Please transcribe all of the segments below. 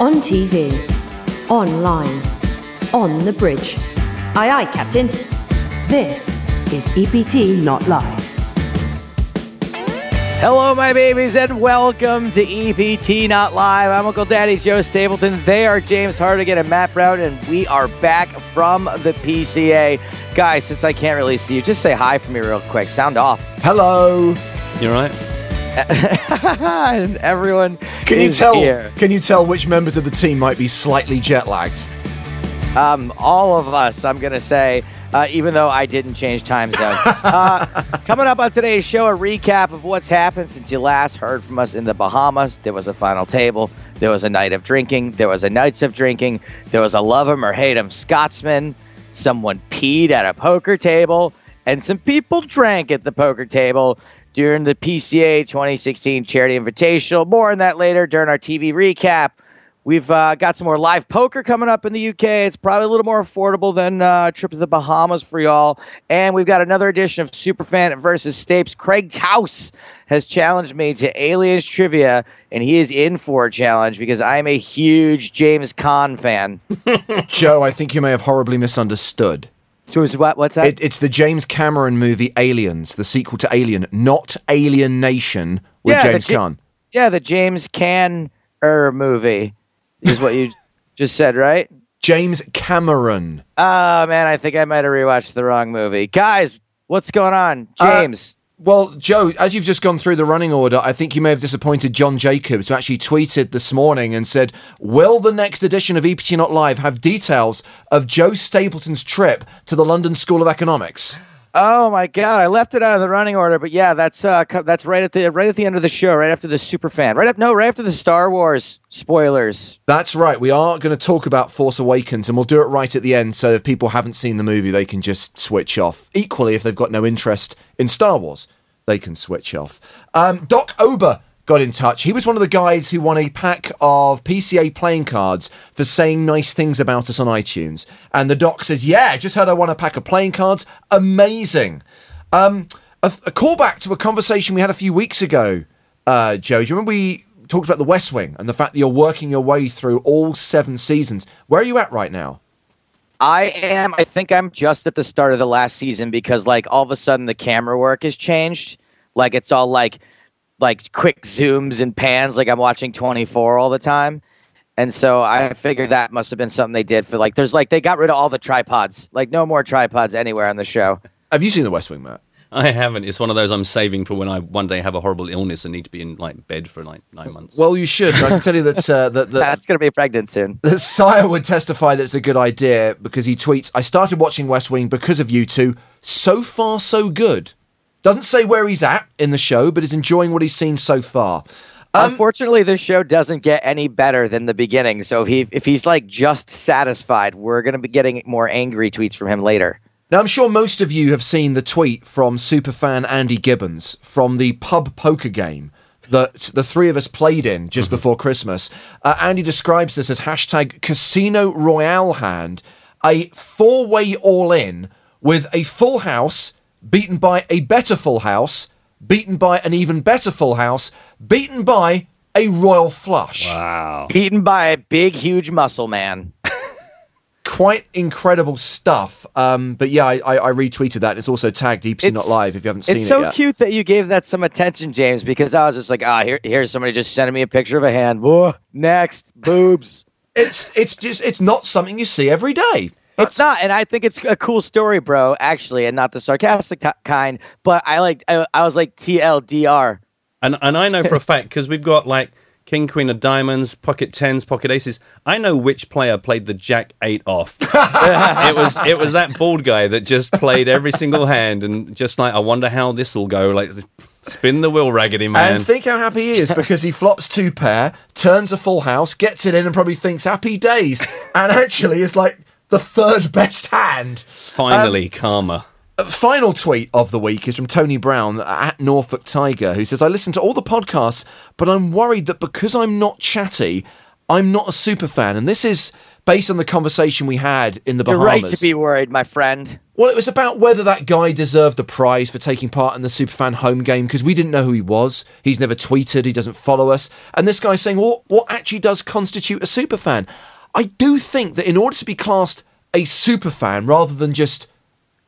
On TV. Online. On the bridge. Aye, aye, Captain. This is EPT Not Live. Hello, my babies, and welcome to EPT Not Live. I'm Uncle Daddy's Joe Stapleton. They are James Hartigan and Matt Brown, and we are back from the PCA. Guys, since I can't really see you, just say hi for me real quick. Sound off. Hello. You all right? and everyone Can you tell? here. Can you tell which members of the team might be slightly jet lagged? Um, all of us, I'm to say, uh, even though I didn't change time zone. uh, coming up on today's show, a recap of what's happened since you last heard from us in the Bahamas. There was a final table. There was a night of drinking. There was a nights of drinking. There was a love 'em or hate 'em Scotsman. Someone peed at a poker table, and some people drank at the poker table during the PCA 2016 Charity Invitational. More on that later during our TV recap. We've uh, got some more live poker coming up in the UK. It's probably a little more affordable than uh, a trip to the Bahamas for y'all. And we've got another edition of Superfan versus Stapes. Craig Taus has challenged me to Aliens Trivia, and he is in for a challenge because I'm a huge James Caan fan. Joe, I think you may have horribly misunderstood. So is what? What's that? It, it's the James Cameron movie Aliens, the sequel to Alien, not Alien Nation with Yeah, James Ja- Caan. yeah, the James Can er movie is what you just said, right? James Cameron. Oh man, I think I might have rewatched the wrong movie. Guys, what's going on? Uh, James. Well, Joe, as you've just gone through the running order, I think you may have disappointed John Jacobs, who actually tweeted this morning and said, Will the next edition of EPT Not Live have details of Joe Stapleton's trip to the London School of Economics? Oh my god, I left it out of the running order, but yeah, that's uh that's right at the right at the end of the show, right after the super fan. Right up no, right after the Star Wars spoilers. That's right. We are going to talk about Force Awakens, and we'll do it right at the end. So if people haven't seen the movie, they can just switch off. Equally, if they've got no interest in Star Wars, they can switch off. Um, Doc Ober got in touch. He was one of the guys who won a pack of PCA playing cards for saying nice things about us on iTunes. And the doc says, "Yeah, just heard I won a pack of playing cards. Amazing." Um, a, a callback to a conversation we had a few weeks ago, uh, Joe. Do you remember we talked about the West Wing and the fact that you're working your way through all seven seasons? Where are you at right now? I am I think I'm just at the start of the last season because like all of a sudden the camera work has changed. Like it's all like like quick zooms and pans like I'm watching 24 all the time. And so I figured that must have been something they did for like there's like they got rid of all the tripods. Like no more tripods anywhere on the show. Have you seen the West Wing, Matt? I haven't. It's one of those I'm saving for when I one day have a horrible illness and need to be in like bed for like nine months. Well, you should. I can tell you that uh, that, that That's going to be pregnant soon. that Sire would testify that it's a good idea because he tweets, I started watching West Wing because of you two. So far, so good. Doesn't say where he's at in the show, but is enjoying what he's seen so far. Um, Unfortunately, this show doesn't get any better than the beginning. So if he if he's like just satisfied, we're going to be getting more angry tweets from him later. Now, I'm sure most of you have seen the tweet from superfan Andy Gibbons from the pub poker game that the three of us played in just before Christmas. Uh, Andy describes this as hashtag Casino Royale hand, a four way all in with a full house beaten by a better full house, beaten by an even better full house, beaten by a royal flush. wow. Beaten by a big, huge muscle man. Quite incredible stuff. Um, but yeah, I, I, I retweeted that. It's also tagged EPT Not Live if you haven't seen it. It's it so yet. cute that you gave that some attention, James, because I was just like, ah, here, here's somebody just sending me a picture of a hand. Whoa, next, boobs. It's it's just it's not something you see every day. It's not, and I think it's a cool story, bro. Actually, and not the sarcastic t- kind. But I like, I, I was like TLDR. And and I know for a fact because we've got like king queen of diamonds, pocket tens, pocket aces. I know which player played the jack eight off. it was it was that bald guy that just played every single hand and just like I wonder how this will go. Like spin the wheel, raggedy man. And think how happy he is because he flops two pair, turns a full house, gets it in, and probably thinks happy days. And actually, it's like the third best hand. Finally, karma. Uh, Final tweet of the week is from Tony Brown at Norfolk Tiger, who says, I listen to all the podcasts, but I'm worried that because I'm not chatty, I'm not a super fan. And this is based on the conversation we had in the You're Bahamas. right to be worried, my friend. Well, it was about whether that guy deserved a prize for taking part in the Superfan home game because we didn't know who he was. He's never tweeted, he doesn't follow us. And this guy's saying, well, what actually does constitute a superfan? I do think that in order to be classed a super fan rather than just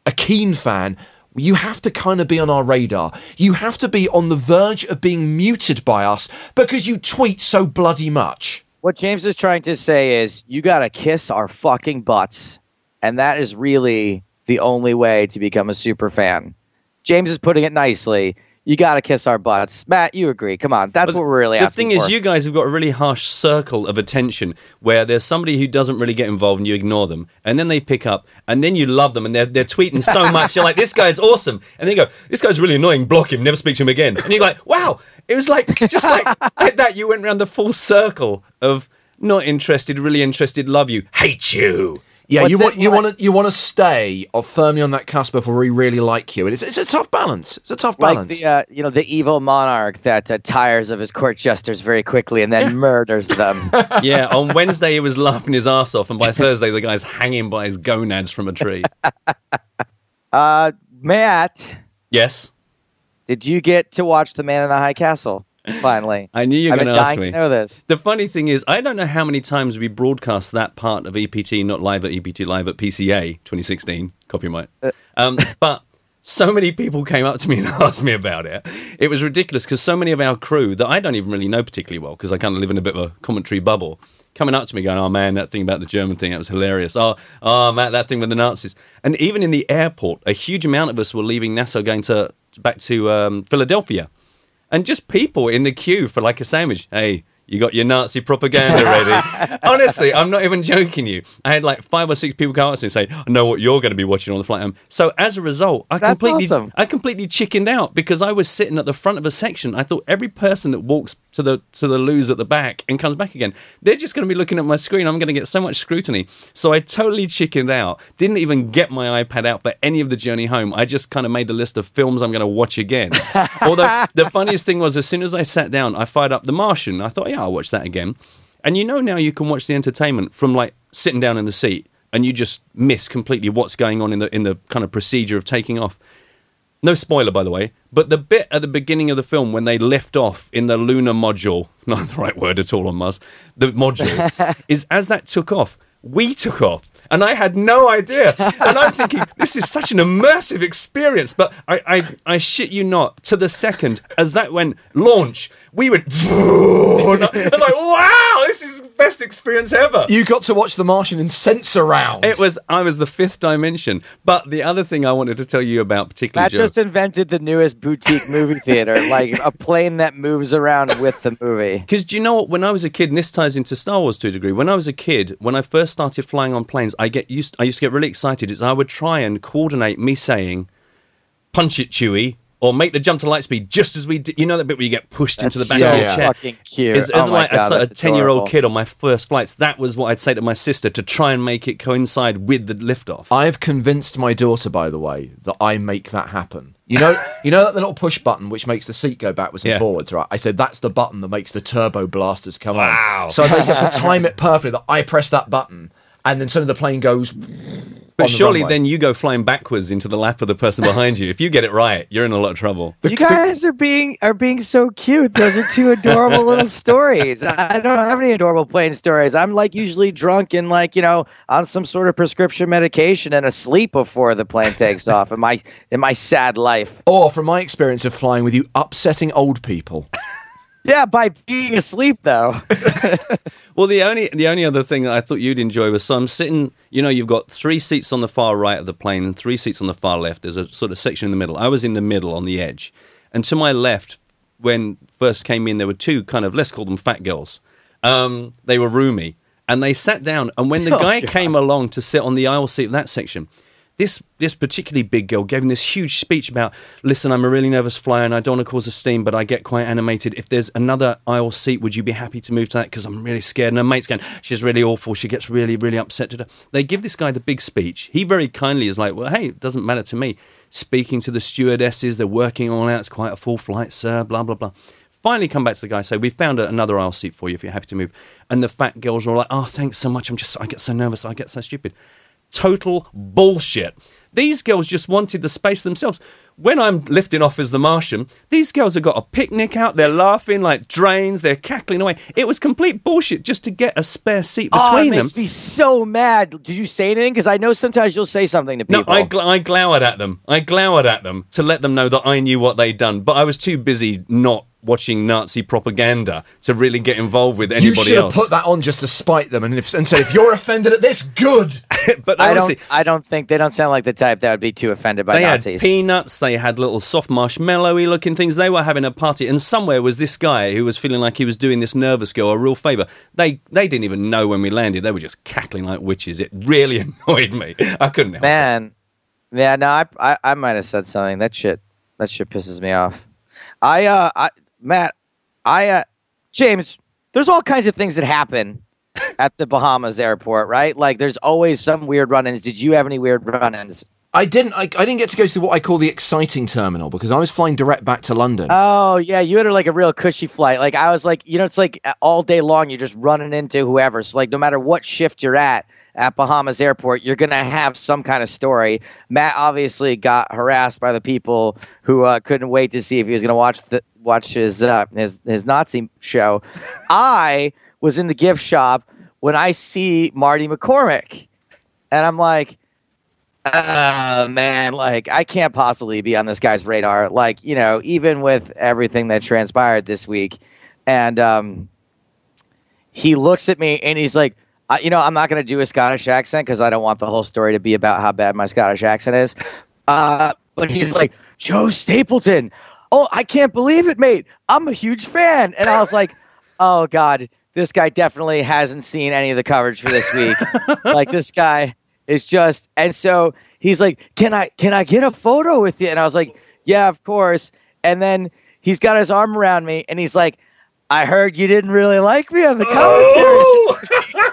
a keen fan, you have to kind of be on our radar. You have to be on the verge of being muted by us because you tweet so bloody much. What James is trying to say is you got to kiss our fucking butts. And that is really the only way to become a super fan. James is putting it nicely. You got to kiss our butts. Matt, you agree. Come on. That's But what we're really the asking The thing for. is, you guys have got a really harsh circle of attention where there's somebody who doesn't really get involved and you ignore them, and then they pick up, and then you love them, and they're, they're tweeting so much. You're like, this guy's awesome. And then you go, this guy's really annoying, block him, never speak to him again. And you're like, wow. It was like, just like, like that, you went around the full circle of not interested, really interested, love you, hate you. Yeah, What's you it want you like- want to you want to stay or firmly on that cusp before we really like you, and it's it's a tough balance. It's a tough like balance. the uh, you know the evil monarch that uh, tires of his court jesters very quickly and then murders them. Yeah, on Wednesday he was laughing his ass off, and by Thursday the guy's hanging by his gonads from a tree. uh, Matt, Yes, did you get to watch The Man in the High Castle? Finally, I knew you were going to ask me. to know this. The funny thing is, I don't know how many times we broadcast that part of EPT, not live at EPT, live at PCA 2016, copyright. Um, but so many people came up to me and asked me about it. It was ridiculous because so many of our crew that I don't even really know particularly well, because I kind of live in a bit of a commentary bubble, coming up to me going, "Oh man, that thing about the German thing, that was hilarious." Oh, oh Matt, that thing with the Nazis. And even in the airport, a huge amount of us were leaving Nassau going to back to um, Philadelphia and just people in the queue for like a sandwich. Hey, you got your Nazi propaganda ready? Honestly, I'm not even joking you. I had like five or six people come up to me and say, "I know what you're going to be watching on the flight home." So as a result, I That's completely, awesome. I completely chickened out because I was sitting at the front of a section. I thought every person that walks to the to the loos at the back and comes back again, they're just going to be looking at my screen. I'm going to get so much scrutiny. So I totally chickened out. Didn't even get my iPad out for any of the journey home. I just kind of made a list of films I'm going to watch again. Although the funniest thing was, as soon as I sat down, I fired up The Martian. I thought, yeah, I'll watch that again. And you know now you can watch the entertainment from like sitting down in the seat and you just miss completely what's going on in the in the kind of procedure of taking off. No spoiler, by the way, but the bit at the beginning of the film when they lift off in the lunar module, not the right word at all on Mars, the module, is as that took off, we took off. And I had no idea. And I'm thinking, this is such an immersive experience. But I, I, I shit you not, to the second, as that went launch, we went, and I was like, wow, this is the best experience ever. you got to watch The Martian in Sensurround. It was I was the fifth dimension. But the other thing I wanted to tell you about, particularly Matt Joe, just invented the newest boutique movie theater, like a plane that moves around with the movie. Because do you know what? When I was a kid, and this ties into Star Wars to a degree. When I was a kid, when I first started flying on planes, I get used. I used to get really excited. Is I would try and coordinate me saying, "Punch it, Chewie," or "Make the jump to light speed," just as we. Did. You know that bit where you get pushed into the That's back so of your chair. fucking cute. As, as Oh like God, a, a ten-year-old kid on my first flights, that was what I'd say to my sister to try and make it coincide with the liftoff. I've convinced my daughter, by the way, that I make that happen. You know, you know that the little push button which makes the seat go backwards and Yeah. forwards, right? I said that's the button that makes the turbo blasters come Wow. on. So I basically have to time it perfectly that I press that button, and then suddenly the plane goes. But on the surely runway. then you go flying backwards into the lap of the person behind you. If you get it right, you're in a lot of trouble. You guys are being are being so cute. Those are two adorable little stories. I don't have any adorable plane stories. I'm like usually drunk and like you know on some sort of prescription medication and asleep before the plane takes off. In my in my sad life. Or from my experience of flying with you, upsetting old people. Yeah, by being asleep though. Well, the only the only other thing that I thought you'd enjoy was so I'm sitting. You know, you've got three seats on the far right of the plane and three seats on the far left. There's a sort of section in the middle. I was in the middle on the edge, and to my left, when first came in, there were two kind of let's call them fat girls. Um, they were roomy, and they sat down. And when the guy came along to sit on the aisle seat of that section, this this particularly big girl gave this huge speech about listen i'm a really nervous flyer and i don't want to cause a steam but i get quite animated. If there's another aisle seat would you be happy to move to that? Because i'm really scared. And her mate's going she's really awful. She gets really really upset. They give this guy the big speech. He very kindly is like well hey it doesn't matter to me. Speaking to the stewardesses they're working all out. It's quite a full flight sir blah blah blah. Finally, come back to the guy, say, "We found another aisle seat for you if you're happy to move." And the fat girls are all like, "Oh, thanks so much. I'm just, I get so nervous, I get so stupid." Total bullshit. These girls just wanted the space themselves. When I'm lifting off as the Martian, these girls have got a picnic out. They're laughing like drains. They're cackling away. It was complete bullshit just to get a spare seat Oh, it between them. makes me so mad. Did you say anything? Because I know sometimes you'll say something to No, people. I, gl- I glowered at them. I glowered at them to let them know that I knew what they'd done, but I was too busy not watching Nazi propaganda to really get involved with You anybody should have else. put that on just to spite them and, if, and say, if you're offended at this, good. but I honestly, don't. I don't think they don't sound like the type that would be too offended by they Nazis. had peanuts. They had little soft marshmallowy looking things. They were having a party, and somewhere was this guy who was feeling like he was doing this nervous girl a real favour. They they didn't even know when we landed. They were just cackling like witches. It really annoyed me. I couldn't help it. Man, yeah, no, I, I, I might have said something. That shit, that shit pisses me off. I, uh, I, Matt, I, uh, James, there's all kinds of things that happen at the Bahamas airport, right? Like, there's always some weird run-ins. Did you have any weird run-ins? I didn't. I, I didn't get to go to what I call the exciting terminal because I was flying direct back to London. Oh yeah, you had like a real cushy flight. Like I was like, you know, it's like all day long you're just running into whoever. So like no matter what shift you're at at Bahamas Airport, you're gonna have some kind of story. Matt obviously got harassed by the people who uh, couldn't wait to see if he was gonna watch the watch his uh, his his Nazi show. I was in the gift shop when I see Marty McCormick, and I'm like uh man like i can't possibly be on this guy's radar. Like you know even with everything that transpired this week and um he looks at me and he's like you know i'm not going to do a scottish accent because i don't want the whole story to be about how bad my scottish accent is. Uh but he's like joe stapleton. Oh i can't believe it mate. I'm a huge fan. And i was like oh god this guy definitely hasn't seen any of the coverage for this week. Like this guy is just and so he's like can i can i get a photo with you? And i was like yeah of course. And then he's got his arm around me and he's like i heard you didn't really like me on the commentary.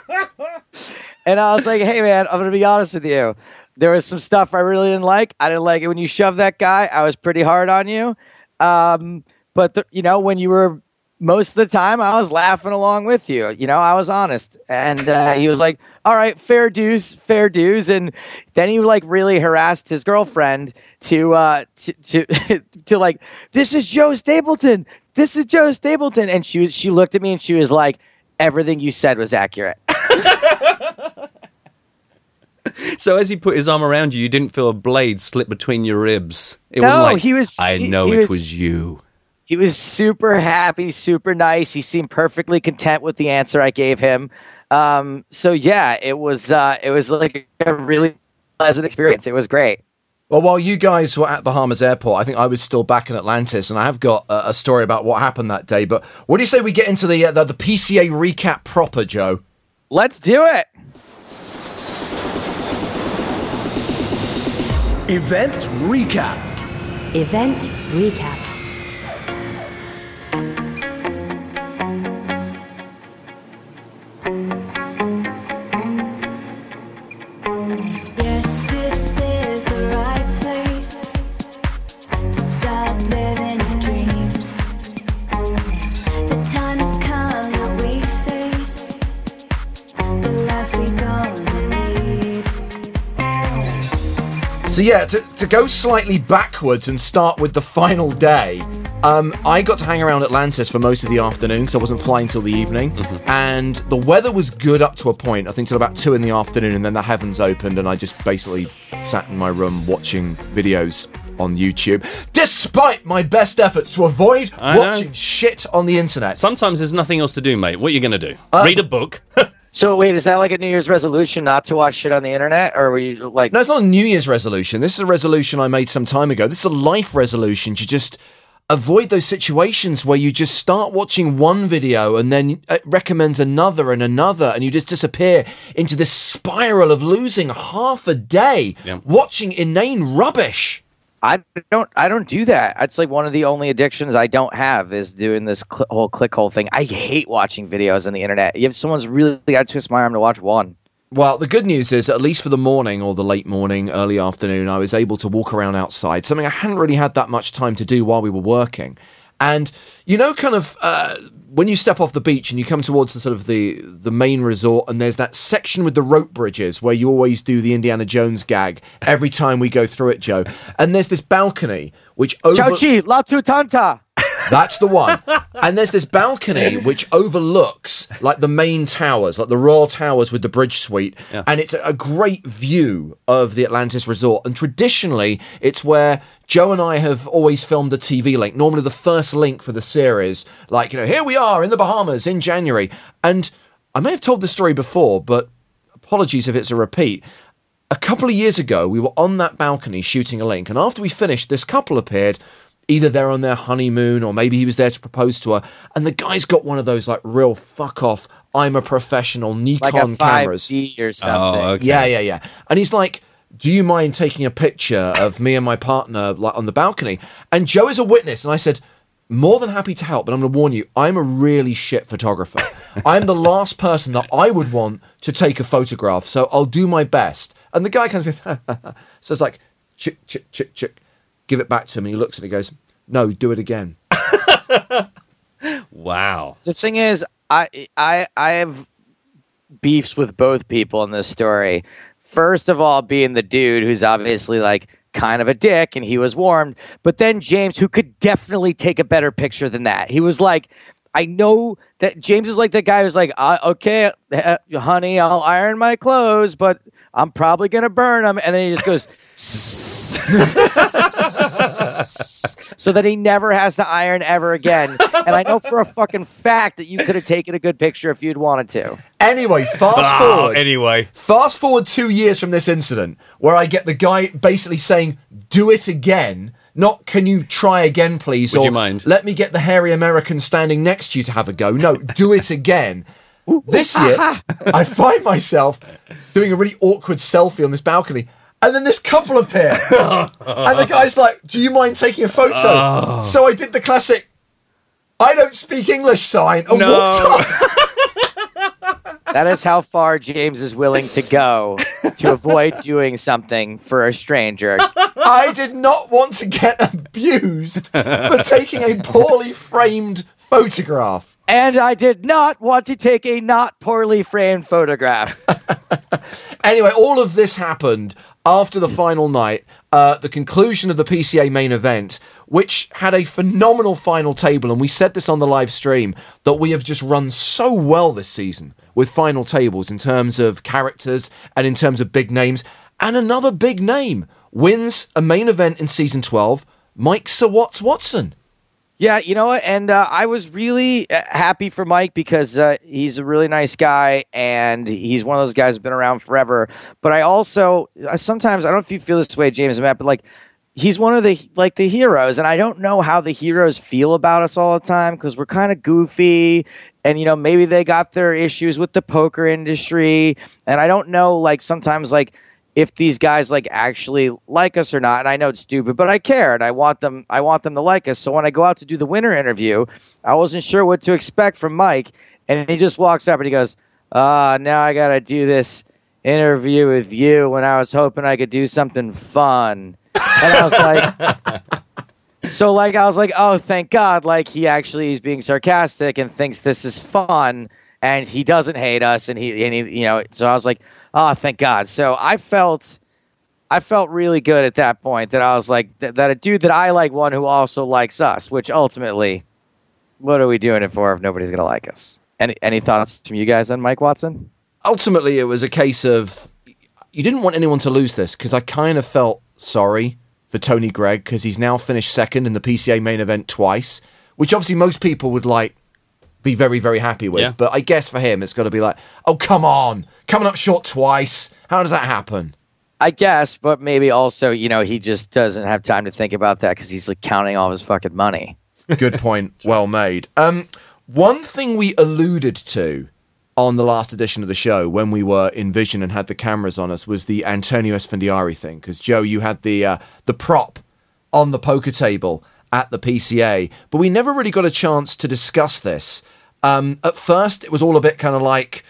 And i was like hey man i'm gonna be honest with you. There was some stuff i really didn't like. I didn't like it when you shoved that guy. I was pretty hard on you. Um, but the, you know when you were most of the time I was laughing along with you. You know, I was honest. And uh, he was like, all right, fair dues, fair dues. And then he like really harassed his girlfriend to, uh, to, to, to like, this is Joe Stapleton. This is Joe Stapleton. And she was, she looked at me and she was like, everything you said was accurate. So as he put his arm around you, you didn't feel a blade slip between your ribs. It No, wasn't like he was- I he- know he it was- was you. He was super happy, super nice. He seemed perfectly content with the answer I gave him. Um, so yeah, it was uh, it was like a really pleasant experience. It was great. Well, while you guys were at Bahamas Airport, I think I was still back in Atlantis, and I have got a, a story about what happened that day. But what do you say we get into the uh, the, the PCA recap proper, Joe? Let's do it. Event recap. Event recap. So yeah, to, to go slightly backwards and start with the final day, um, I got to hang around Atlantis for most of the afternoon because I wasn't flying till the evening, and the weather was good up to a point. I think till about two in the afternoon, and then the heavens opened, and I just basically sat in my room watching videos on YouTube, despite my best efforts to avoid I know. watching shit on the internet. Sometimes there's nothing else to do, mate. What are you going to do? Uh, Read a book? So wait, is that like a New Year's resolution not to watch shit on the internet, or were you like? No, it's not a New Year's resolution. This is a resolution I made some time ago. This is a life resolution to just avoid those situations where you just start watching one video and then it recommends another and another, and you just disappear into this spiral of losing half a day Yeah. watching inane rubbish. I don't. I don't do that. It's like one of the only addictions I don't have is doing this cl- whole click hole thing. I hate watching videos on the internet. If someone's really got to twist my arm to watch one, Well, the good news is, at least for the morning or the late morning, early afternoon, I was able to walk around outside, something I hadn't really had that much time to do while we were working. And you know, kind of uh, when you step off the beach and you come towards the sort of the the main resort, and there's that section with the rope bridges where you always do the Indiana Jones gag every time we go through it, Joe. And there's this balcony which over Chow Chi, La Tutanta. That's the one. And there's this balcony which overlooks like the main towers, like the Royal Towers with the bridge suite. Yeah. And it's a great view of the Atlantis Resort. And traditionally, it's where Joe and I have always filmed the TV link, normally the first link for the series. Like, you know, here we are in the Bahamas in January. And I may have told this story before, but apologies if it's a repeat. A couple of years ago, we were on that balcony shooting a link, and after we finished, this couple appeared. Either they're on their honeymoon, or maybe he was there to propose to her. And the guy's got one of those like real fuck off. I'm a professional Nikon Like a cameras. 5D or oh, something. Oh, okay. Yeah, yeah, yeah. And he's like, "Do you mind taking a picture of me and my partner like on the balcony?" And Joe is a witness, and I said. More than happy to help, but I'm going to warn you, I'm a really shit photographer. I'm the last person that I would want to take a photograph, so I'll do my best. And the guy kind of says, so it's like, chick, chick, chick, chick. Give it back to him, and he looks at me and goes, No, do it again. Wow. The thing is, I I I have beefs with both people in this story. First of all, being the dude who's obviously like kind of a dick and he was warmed, but then James, who could definitely take a better picture than that. He was like, I know that James is like the guy who's like, uh, okay, uh, honey, I'll iron my clothes, but I'm probably gonna burn them, and then he just goes. so that he never has to iron ever again. And I know for a fucking fact that you could have taken a good picture if you'd wanted to. Anyway, fast Oh, forward. anyway. Fast forward two years from this incident, where I get the guy basically saying, "Do it again." Not, can you try again, please? Would or you mind? Let me get the hairy American standing next to you to have a go. No, do it again. this year, I find myself doing a really awkward selfie on this balcony, and then this couple appear, and the guy's like, "Do you mind taking a photo?" Oh. So I did the classic, "I don't speak English" sign and No. walked off. That is how far James is willing to go to avoid doing something for a stranger. I did not want to get abused for taking a poorly framed photograph. And I did not want to take a not poorly framed photograph. Anyway, all of this happened after the final night, uh, the conclusion of the PCA main event, which had a phenomenal final table. And we said this on the live stream that we have just run so well this season with final tables in terms of characters and in terms of big names. And another big name wins a main event in season 12, Mike Sir Watts Watson. Yeah, you know what? And uh, I was really uh, happy for Mike because uh, he's a really nice guy and he's one of those guys who's been around forever. But I also I sometimes I don't know if you feel this way, James and Matt, but like he's one of the like the heroes, and I don't know how the heroes feel about us all the time because we're kind of goofy, and you know maybe they got their issues with the poker industry, and I don't know like sometimes like if these guys like actually like us or not and i know it's stupid but i care and i want them i want them to like us. So when i go out to do the winner interview i wasn't sure what to expect from mike and he just walks up and he goes uh now i gotta do this interview with you when i was hoping i could do something fun. And i was like so like i was like oh thank god like he actually is being sarcastic and thinks this is fun and he doesn't hate us and he and he you know so i was like oh thank god. So i felt i felt really good at that point that i was like th- that a dude that i like one who also likes us which ultimately what are we doing it for if nobody's gonna like us? Any any thoughts from you guys on mike watson? Ultimately it was a case of you didn't want anyone to lose this because I kind of felt sorry for Tony Gregg because he's now finished second in the PCA main event twice, which obviously most people would like be very very happy with. Yeah. But I guess for him it's got to be like, oh come on, coming up short twice. How does that happen? i guess but maybe also you know he just doesn't have time to think about that because he's like counting all his fucking money Good point. well made. Um, one thing we alluded to on the last edition of the show when we were in Vision and had the cameras on us was the Antonio Esfandiari thing. Because Joe, you had the uh, the prop on the poker table at the PCA, but we never really got a chance to discuss this. Um, at first, it was all a bit kind of like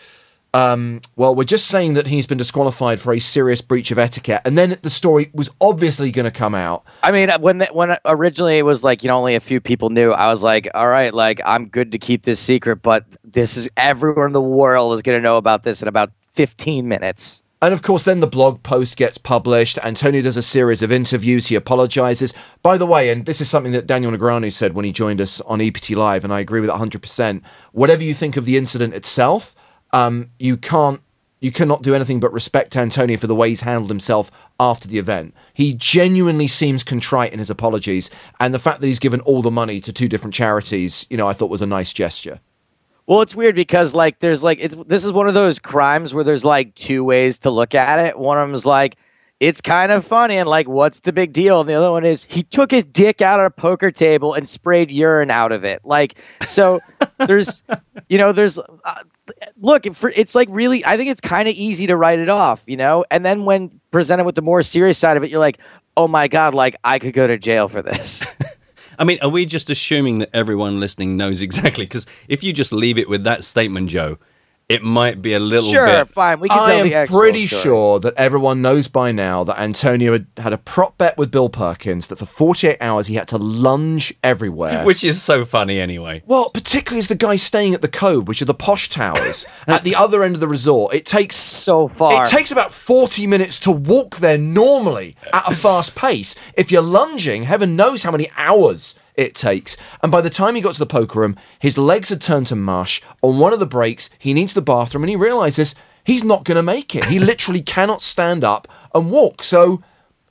um, well, we're just saying that he's been disqualified for a serious breach of etiquette. And then the story was obviously going to come out. I mean, when the, when originally it was like you know only a few people knew, I was like, all right, like I'm good to keep this secret, but this is everyone in the world is going to know about this in about 15 minutes. And of course, then the blog post gets published. Antonio does a series of interviews. He apologizes. By the way, and this is something that Daniel Negreanu said when he joined us on EPT Live, and I agree with it 100%. Whatever you think of the incident itself, um, you can't. You cannot do anything but respect Antonio for the way he's handled himself after the event. He genuinely seems contrite in his apologies, and the fact that he's given all the money to two different charities, you know, I thought was a nice gesture. Well, it's weird because like there's like it's this is one of those crimes where there's like two ways to look at it. One of them is like it's kind of funny and like what's the big deal? And the other one is he took his dick out of a poker table and sprayed urine out of it. Like so there's you know there's uh, look for, it's like really I think it's kind of easy to write it off, you know? And then when presented with the more serious side of it, you're like, "Oh my god, like I could go to jail for this." I mean, are we just assuming that everyone listening knows exactly? Because if you just leave it with that statement, Joe, it might be a little sure, bit. fine. We can I tell the am actual pretty story. sure that everyone knows by now that Antonio had, had a prop bet with Bill Perkins that for 48 hours he had to lunge everywhere. Which is so funny anyway. well, particularly as the guy staying at the Cove, which are the posh towers at the other end of the resort, it takes so far. It takes about 40 minutes to walk there normally at a fast pace. If you're lunging, heaven knows how many hours it takes. And by the time he got to the poker room, his legs had turned to mush. On one of the breaks, he needs the bathroom and he realizes he's not going to make it. He literally cannot stand up and walk. So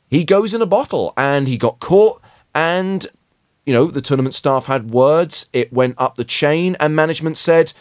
he goes in a bottle and he got caught and you know the tournament staff had words it went up the chain and management said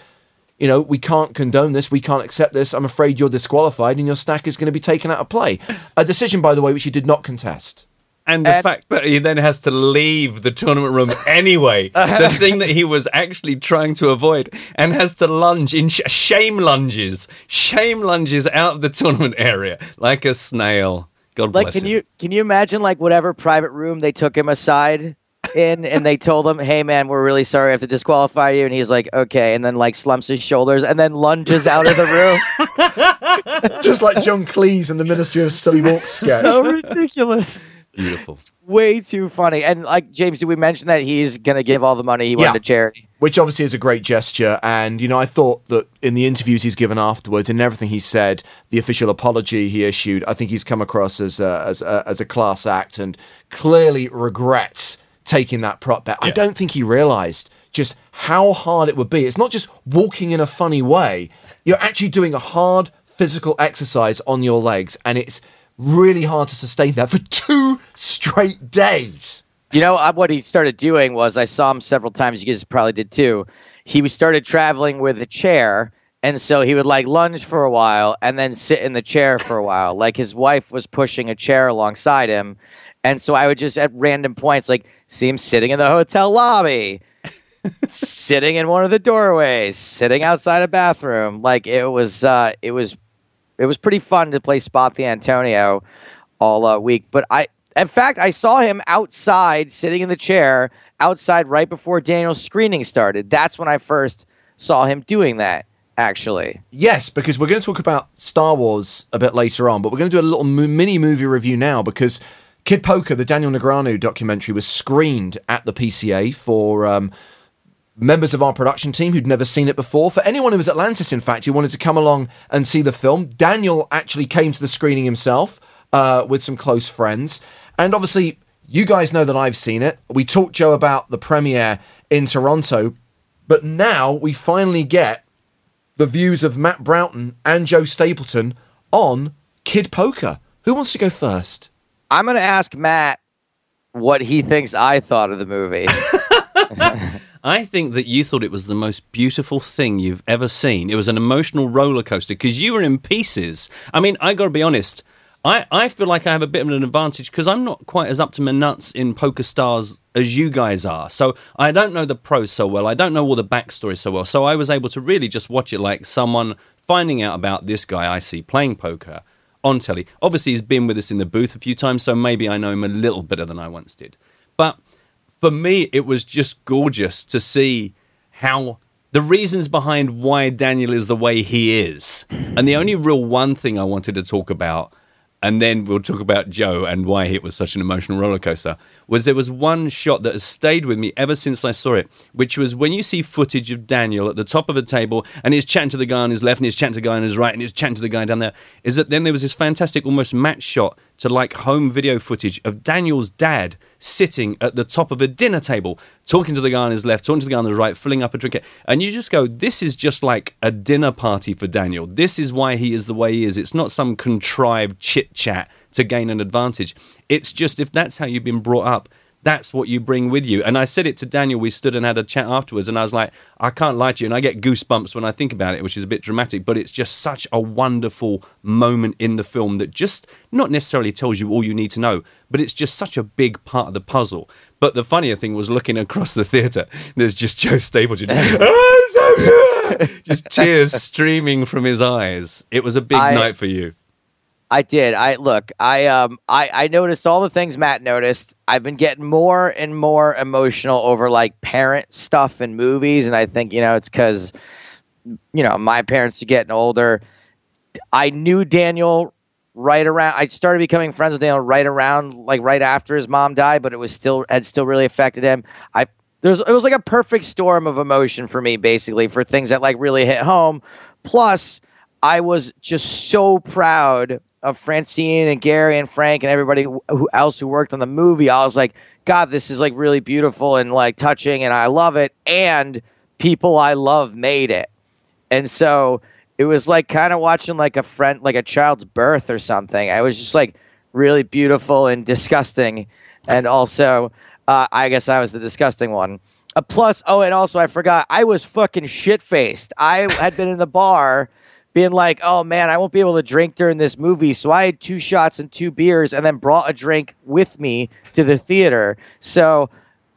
you know we can't condone this we can't accept this i'm afraid you're disqualified and your stack is going to be taken out of play a decision by the way which he did not contest And the And- fact that he then has to leave the tournament room anyway, the thing that he was actually trying to avoid, and has to lunge in sh- shame lunges, shame lunges out of the tournament area like a snail. God like bless can him. you can you imagine like whatever private room they took him aside in and they told him hey man we're really sorry i have to disqualify you and he's like okay and then like slumps his shoulders and then lunges out of the room just like john cleese in the ministry of silly walks sketch so ridiculous Beautiful. way too funny and like james did we mention that he's gonna give all the money he won Yeah. to charity which obviously is a great gesture. And, you know, I thought that in the interviews he's given afterwards and everything he said, the official apology he issued, I think he's come across as a, as a, as a class act and clearly regrets taking that prop bet. I don't think he realized just how hard it would be. It's not just walking in a funny way, you're actually doing a hard physical exercise on your legs. And it's really hard to sustain that for two straight days. You know what he started doing was I saw him several times. You guys probably did too. He started traveling with a chair, and so he would like lunge for a while and then sit in the chair for a while. Like his wife was pushing a chair alongside him, and so I would just at random points like see him sitting in the hotel lobby, sitting in one of the doorways, sitting outside a bathroom. Like it was, uh, it was, it was pretty fun to play Spot the Antonio all uh, week. But I, in fact, I saw him outside, sitting in the chair outside right before Daniel's screening started. That's when I first saw him doing that. Actually, Yes, because we're going to talk about Star Wars a bit later on, but we're going to do a little mini movie review now because Kid Poker, the Daniel Negreanu documentary, was screened at the PCA for um, members of our production team who'd never seen it before. For anyone who was Atlantis, in fact, who wanted to come along and see the film, Daniel actually came to the screening himself uh, with some close friends. And obviously, you guys know that I've seen it. We talked, Joe, about the premiere in Toronto, but now we finally get the views of Matt Broughton and Joe Stapleton on Kid Poker. Who wants to go first? I'm going to ask Matt what he thinks I thought of the movie. I think that you thought it was the most beautiful thing you've ever seen. It was an emotional roller coaster because you were in pieces. I mean, I got to be honest. I, I feel like I have a bit of an advantage because I'm not quite as up to my nuts in Poker Stars as you guys are. So I don't know the pros so well. I don't know all the backstory so well. So I was able to really just watch it like someone finding out about this guy I see playing poker on telly. Obviously, he's been with us in the booth a few times, so maybe I know him a little better than I once did. But for me, it was just gorgeous to see how the reasons behind why Daniel is the way he is. And the only real one thing I wanted to talk about, and then we'll talk about Joe and why it was such an emotional roller coaster, was there was one shot that has stayed with me ever since I saw it, which was when you see footage of Daniel at the top of a table and he's chatting to the guy on his left and he's chatting to the guy on his right and he's chatting to the guy down there. Is that then there was this fantastic almost match shot to like home video footage of Daniel's dad sitting at the top of a dinner table, talking to the guy on his left, talking to the guy on his right, filling up a drink. And you just go, this is just like a dinner party for Daniel. This is why he is the way he is. It's not some contrived chit chat to gain an advantage. It's just if that's how you've been brought up, that's what you bring with you. And I said it to Daniel. We stood and had a chat afterwards, and I was like, I can't lie to you. And I get goosebumps when I think about it, which is a bit dramatic, but it's just such a wonderful moment in the film that just not necessarily tells you all you need to know, but it's just such a big part of the puzzle. But the funnier thing was looking across the theatre, there's just Joe Stapleton. "Oh, so good!" just tears streaming from his eyes. It was a big I- night for you. I did. I look. I um. I I noticed all the things Matt noticed. I've been getting more and more emotional over like parent stuff in movies, and I think you know it's because you know my parents are getting older. I knew Daniel right around. I started becoming friends with Daniel right around like right after his mom died, but it was still had still really affected him. I there's it was like a perfect storm of emotion for me, basically for things that like really hit home. Plus, I was just so proud of Francine and Gary and Frank and everybody who else who worked on the movie. I was like, God, this is like really beautiful and like touching, and I love it. And people I love made it. And so it was like kind of watching like a friend, like a child's birth or something. I was just like really beautiful and disgusting. And also, uh, I guess I was the disgusting one. Uh, plus, oh, and also I forgot, I was fucking shit faced. I had been in the bar being like, oh man, I won't be able to drink during this movie. So I had two shots and two beers and then brought a drink with me to the theater. So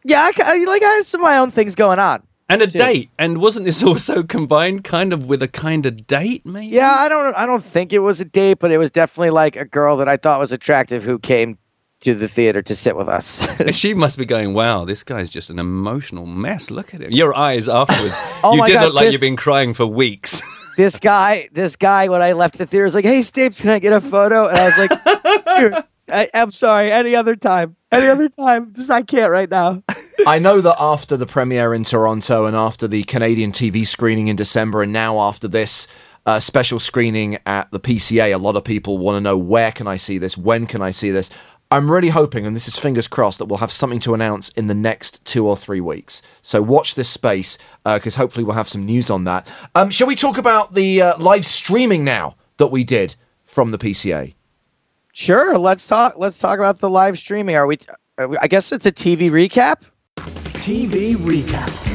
yeah, I, like I had some of my own things going on. And a date. And wasn't this also combined kind of with a kind of date, maybe? Yeah, I don't I don't think it was a date, but it was definitely like a girl that I thought was attractive who came to the theater to sit with us. She must be going, wow, this guy's just an emotional mess. Look at him. Your eyes afterwards. Oh you did God, look like this- you've been crying for weeks. This guy, this guy when I left the theater was like, "Hey, Stapes, can I get a photo?" And I was like, "Dude, I, I'm sorry. Any other time. Any other time. Just I can't right now." I know that after the premiere in Toronto and after the Canadian TV screening in December, and now after this uh, special screening at the PCA, a lot of people want to know where can I see this? When can I see this? I'm really hoping, and this is fingers crossed, that we'll have something to announce in the next two or three weeks. So watch this space because hopefully we'll have some news on that. Um, shall we talk about the uh, live streaming now that we did from the PCA? Sure. Let's talk. Let's talk about the live streaming. Are we? Are we I guess it's a TV recap. TV recap.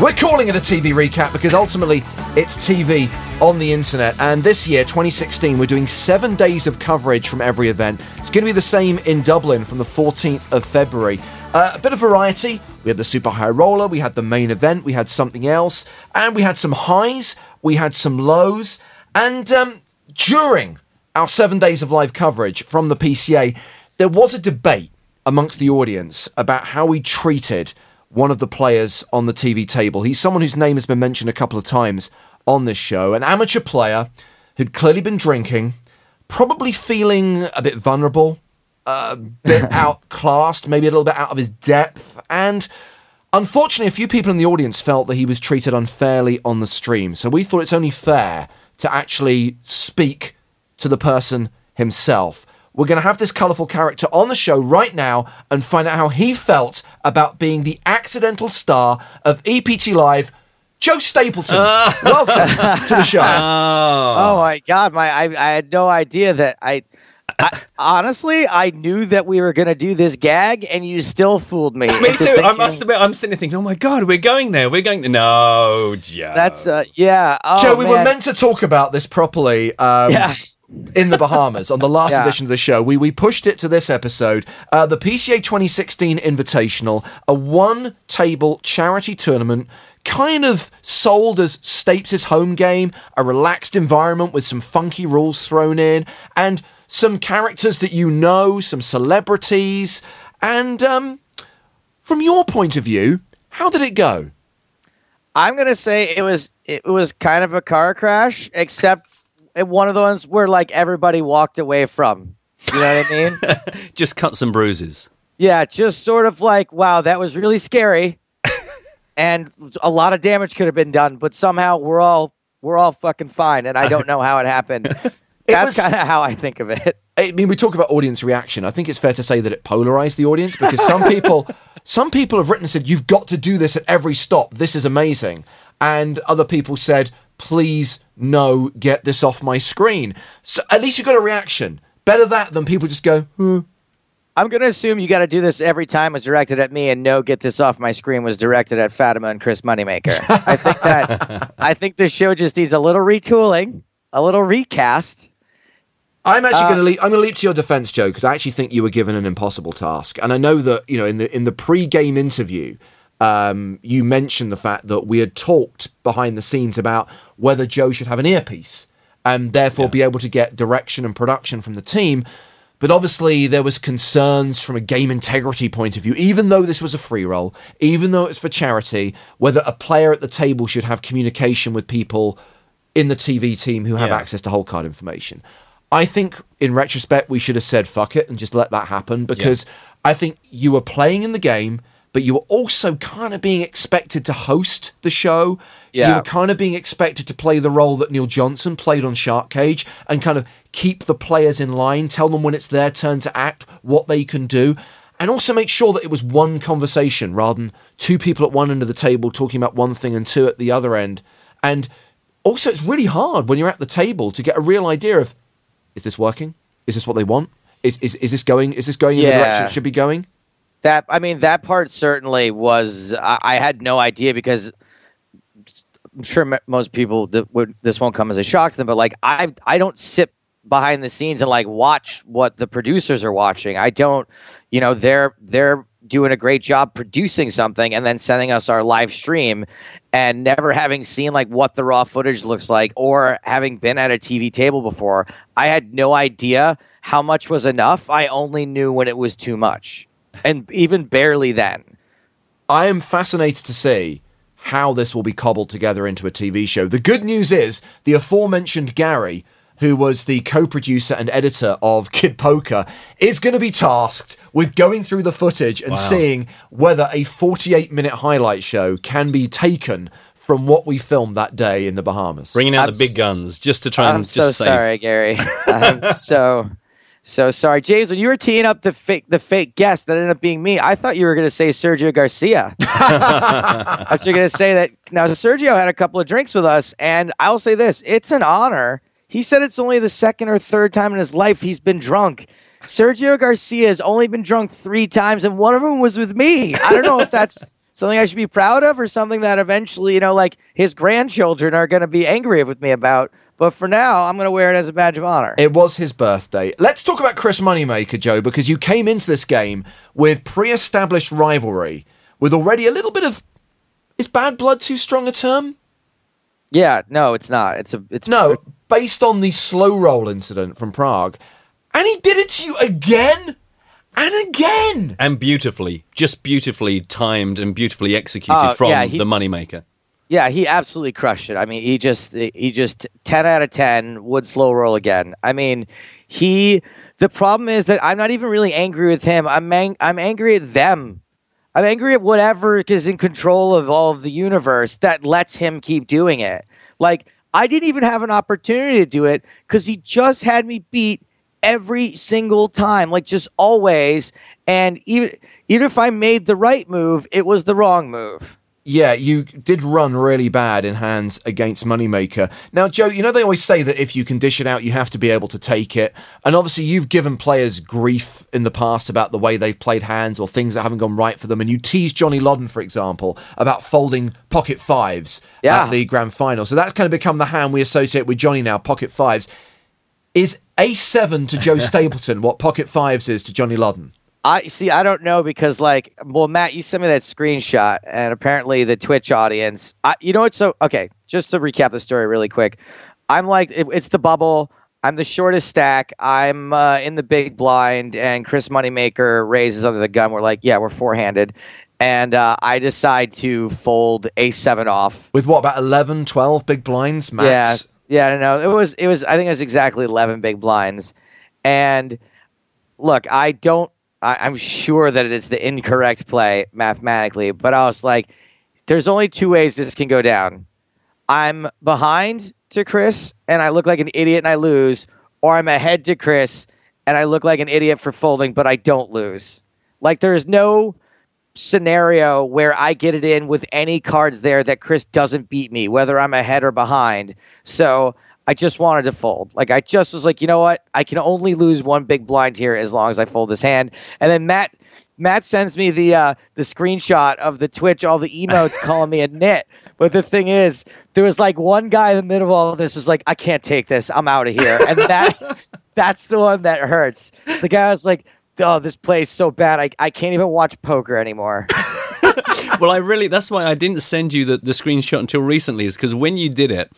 We're calling it a TV recap because ultimately it's TV on the internet. And this year, 2016, we're doing seven days of coverage from every event. It's going to be the same in Dublin from the 14th of February. Uh, a bit of variety. We had the Super High Roller, we had the main event, we had something else, and we had some highs, we had some lows. And um, during our seven days of live coverage from the PCA, there was a debate amongst the audience about how we treated one of the players on the TV table. He's someone whose name has been mentioned a couple of times on this show, an amateur player who'd clearly been drinking, probably feeling a bit vulnerable, a bit outclassed, maybe a little bit out of his depth, and unfortunately, a few people in the audience felt that he was treated unfairly on the stream. So we thought it's only fair to actually speak to the person himself. We're going to have this colourful character on the show right now and find out how he felt about being the accidental star of EPT Live. Joe Stapleton, welcome to the show. Oh my god, my I, I had no idea that I, I honestly I knew that we were gonna do this gag and you still fooled me. Me into too. I must admit, I'm sitting there thinking, oh my God, we're going there. We're going there. No, Joe. That's uh yeah. Oh, Joe, we were meant to talk about this properly. Um, Yeah. In the Bahamas on the last Yeah. edition of the show. We we pushed it to this episode. Uh, the PCA 2016 Invitational, a one table charity tournament, kind of sold as Stapes' home game, a relaxed environment with some funky rules thrown in, and some characters that you know, some celebrities, and um, from your point of view, how did it go? I'm gonna say it was it was kind of a car crash, except Eh, one of the ones where like everybody walked away from. You know what I mean? Just cuts and bruises. Yeah, just sort of like, wow, that was really scary, and a lot of damage could have been done, but somehow we're all we're all fucking fine, and I don't know how it happened. That's was- kind of how I think of it. I mean, we talk about audience reaction. I think it's fair to say that it polarized the audience because some people, some people have written and said, "You've got to do this at every stop. This is amazing," and other people said, "Please, no, get this off my screen." So at least you got a reaction. Better that than people just go, "Hmm." I'm gonna assume you got to do this every time was directed at me, and no, get this off my screen was directed at Fatima and Chris Moneymaker. I think that I think this show just needs a little retooling, a little recast. I'm actually Uh, going to leap. I'm going to leap to your defense, Joe, because I actually think you were given an impossible task, and I know that you know in the in the pre-game interview, um, you mentioned the fact that we had talked behind the scenes about whether Joe should have an earpiece and therefore be able to get direction and production from the team. But obviously, there was concerns from a game integrity point of view. Even though this was a free roll, even though it's for charity, whether a player at the table should have communication with people in the TV team who have Yeah. access to whole card information. I think, in retrospect, we should have said fuck it and just let that happen because I think you were playing in the game, but you were also kind of being expected to host the show. You were kind of being expected to play the role that Neil Johnson played on Shark Cage and kind of keep the players in line, tell them when it's their turn to act, what they can do, and also make sure that it was one conversation rather than two people at one end of the table talking about one thing and two at the other end. And also, it's really hard when you're at the table to get a real idea of is this working? Is this what they want? Is is, is this going? Is this going in the direction it should be going? That I mean, that part certainly was. I, I had no idea because I'm sure most people would this won't come as a shock to them, but like I I don't sit behind the scenes and like watch what the producers are watching. I don't, you know, they're they're doing a great job producing something and then sending us our live stream and never having seen like what the raw footage looks like or having been at a TV table before. I had no idea how much was enough. I only knew when it was too much. And even barely then. I am fascinated to see how this will be cobbled together into a TV show. The good news is the aforementioned Gary, who was the co-producer and editor of Kid Poker, is going to be tasked with going through the footage and seeing whether a 48-minute highlight show can be taken from what we filmed that day in the Bahamas. Bringing out I'm the big guns just to try I'm and so just save. sorry, Gary. I'm so so sorry, James. When you were teeing up the fake the fake guest that ended up being me, I thought you were going to say Sergio Garcia. I was going to say that. Now Sergio had a couple of drinks with us, and I'll say this: it's an honor. He said it's only the second or third time in his life he's been drunk. Sergio Garcia has only been drunk three times, and one of them was with me. I don't know if that's something I should be proud of or something that eventually, you know, like his grandchildren are going to be angry with me about. But for now, I'm going to wear it as a badge of honor. It was his birthday. Let's talk about Chris Moneymaker, Joe, because you came into this game with pre-established rivalry, with already a little bit of is bad blood too strong a term? yeah, no, it's not. It's a it's No, based on the slow roll incident from Prague. And he did it to you again and again. And beautifully, just beautifully timed and beautifully executed Oh, from yeah, he- the moneymaker. Yeah, he absolutely crushed it. I mean, he just he just ten out of ten would slow roll again. I mean, he. The problem is that I'm not even really angry with him. I'm ang- I'm angry at them. I'm angry at whatever is in control of all of the universe that lets him keep doing it. Like I didn't even have an opportunity to do it because he just had me beat every single time, like just always. And even even if I made the right move, it was the wrong move. Yeah, you did run really bad in hands against Moneymaker. Now, Joe, you know they always say that if you can dish it out, you have to be able to take it. And obviously, you've given players grief in the past about the way they've played hands or things that haven't gone right for them. And you teased Johnny Lodden, for example, about folding pocket fives Yeah. at the grand final. So that's kind of become the hand we associate with Johnny now, pocket fives. Is A7 to Joe Stapleton what pocket fives is to Johnny Lodden? I see. I don't know because, like, well, Matt, you sent me that screenshot, and apparently the Twitch audience. I, you know what? So, okay, just to recap the story really quick, I'm like, it, it's the bubble. I'm the shortest stack. I'm uh, in the big blind, and Chris Moneymaker raises under the gun. We're like, yeah, we're four handed. And uh, I decide to fold a seven off. With what, about 11, 12 big blinds, max? Yeah, yeah, I know. It was, it was. I think it was exactly eleven big blinds. And look, I don't. I, I'm sure that it is the incorrect play mathematically, but I was like, there's only two ways this can go down. I'm behind to Chris and I look like an idiot and I lose, or I'm ahead to Chris and I look like an idiot for folding, but I don't lose. Like there's no scenario where I get it in with any cards there that Chris doesn't beat me, whether I'm ahead or behind. So I just wanted to fold. Like I just was like, you know what? I can only lose one big blind here as long as I fold this hand. And then Matt Matt sends me the uh, the screenshot of the Twitch, all the emotes calling me a nit. But the thing is, there was like one guy in the middle of all of this was like, I can't take this. I'm out of here. And that that's the one that hurts. The guy was like, Oh, this plays so bad. I, I can't even watch poker anymore. well, I really, that's why I didn't send you the, the screenshot until recently, is because when you did it,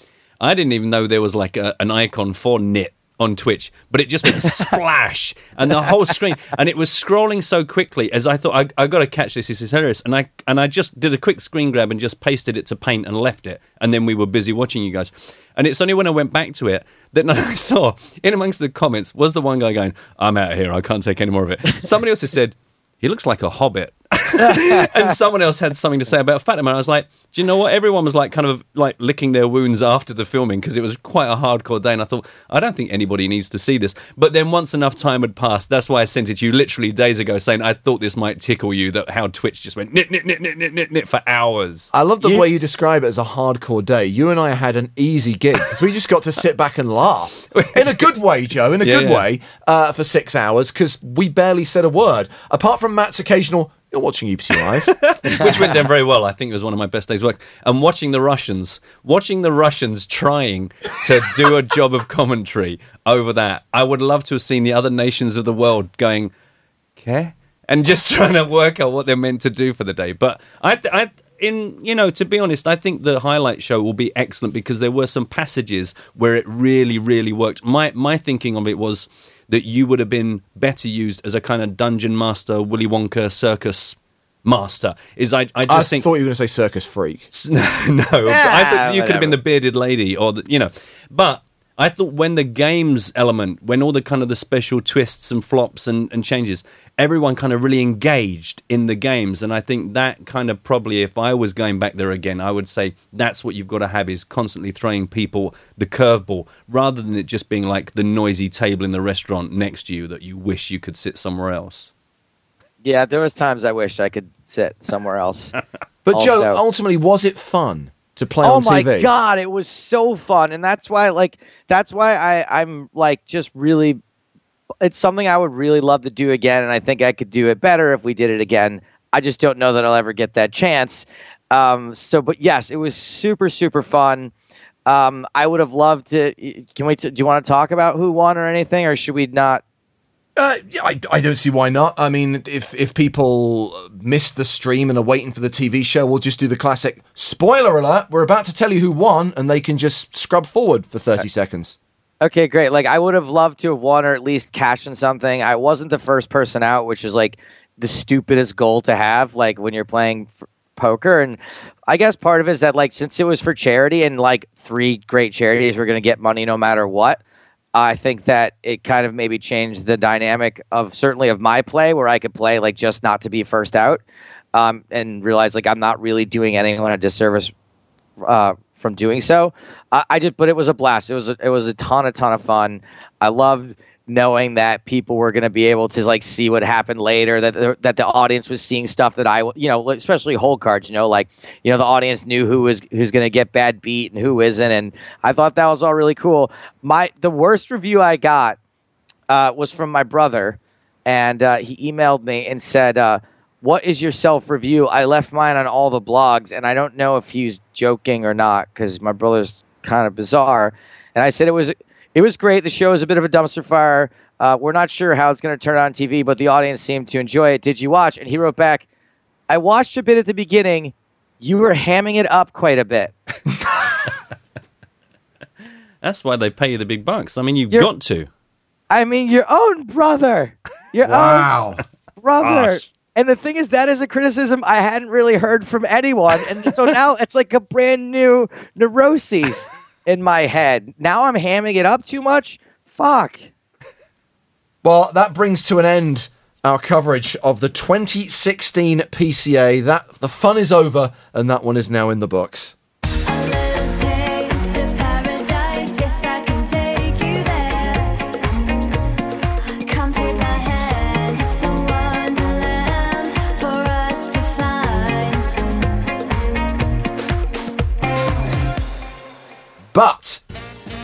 I didn't even know there was like a, an icon for nit on Twitch, but it just went splash and the whole screen, and it was scrolling so quickly as I thought I, I got to catch this. This is hilarious, and I and I just did a quick screen grab and just pasted it to Paint and left it, and then we were busy watching you guys. And it's only when I went back to it that I saw in amongst the comments was the one guy going, "I'm out of here. I can't take any more of it." Somebody else has said, "He looks like a hobbit." and someone else had something to say about Fatima. And I was like, do you know what? Everyone was like kind of like licking their wounds after the filming because it was quite a hardcore day. And I thought, I don't think anybody needs to see this. But then once enough time had passed, that's why I sent it to you literally days ago saying I thought this might tickle you that how Twitch just went nit, nit, nit, nit, nit, nit, nit for hours. I love the You- way you describe it as a hardcore day. You and I had an easy gig because we just got to sit back and laugh in a good way, Joe, in a Yeah, good yeah. way uh, for six hours because we barely said a word apart from Matt's occasional. You're watching E UPC Live. which went down very well. I think it was one of my best days work. And watching the Russians, watching the Russians trying to do a job of commentary over that, I would love to have seen the other nations of the world going, "Okay," and just trying to work out what they're meant to do for the day. But I, I, in you know, to be honest, I think the highlight show will be excellent because there were some passages where it really, really worked. My my thinking of it was that you would have been better used as a kind of dungeon master, Willy Wonka circus master. Is I, I just I think thought you were going to say circus freak. no, I Yeah, thought you could have been the bearded lady or the, you know, but I thought when the games element, when all the kind of the special twists and flops and, and changes, everyone kind of really engaged in the games, and I think that kind of probably, if I was going back there again, I would say that's what you've got to have is constantly throwing people the curveball rather than it just being like the noisy table in the restaurant next to you that you wish you could sit somewhere else. yeah, there was times I wished I could sit somewhere else. But Joe, ultimately, was it fun to play oh on my god, it was so fun, and that's why like that's why I I'm like just really. It's something I would really love to do again, and I think I could do it better if we did it again. I just don't know that I'll ever get that chance. Um, so, but yes, it was super super fun. Um, I would have loved to. Can we? T- do you want to talk about who won or anything, or should we not? Uh, yeah, I, I don't see why not. I mean, if if people missed the stream and are waiting for the TV show, we'll just do the classic spoiler alert. We're about to tell you who won, and they can just scrub forward for thirty seconds. Okay, great. Like I would have loved to have won or at least cashed in something. I wasn't the first person out, which is like the stupidest goal to have. Like when you're playing f- poker, and I guess part of it is that like since it was for charity and like three great charities were going to get money no matter what. I think that it kind of maybe changed the dynamic of certainly of my play, where I could play like just not to be first out, um, and realize like I'm not really doing anyone a disservice uh, from doing so. I, I just, but it was a blast. It was a, it was a ton, a ton of fun. I loved knowing that people were going to be able to like see what happened later. That the, that the audience was seeing stuff that I, you know, especially whole cards. You know, like you know the audience knew who was who's going to get bad beat and who isn't, and I thought that was all really cool. My the worst review I got uh, was from my brother, and uh, he emailed me and said, uh, "What is your self review?" I left mine on all the blogs, and I don't know if he's joking or not because my brother's kind of bizarre. And I said it was it was great. The show is a bit of a dumpster fire. Uh, we're not sure how it's going to turn on TV, but the audience seemed to enjoy it. Did you watch? And he wrote back, "I watched a bit at the beginning. You were hamming it up quite a bit." That's why they pay you the big bucks. I mean, you've You're- got to. I mean, your own brother. Your Wow. own brother. Gosh. And the thing is, that is a criticism I hadn't really heard from anyone. And so now it's like a brand new neuroses in my head. Now I'm hamming it up too much. Fuck. Well, that brings to an end our coverage of the 2016 PCA. That the fun is over, and that one is now in the books. But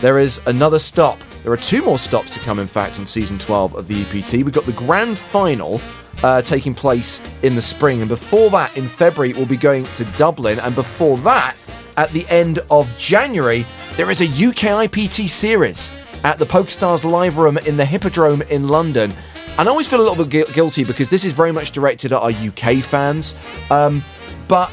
there is another stop. There are two more stops to come, in fact, on season 12 of the EPT. We've got the grand final uh, taking place in the spring, and before that, in February, we'll be going to Dublin, and before that, at the end of January, there is a UK IPT series at the PokerStars Live Room in the Hippodrome in London. And I always feel a little bit gui- guilty because this is very much directed at our UK fans. Um, but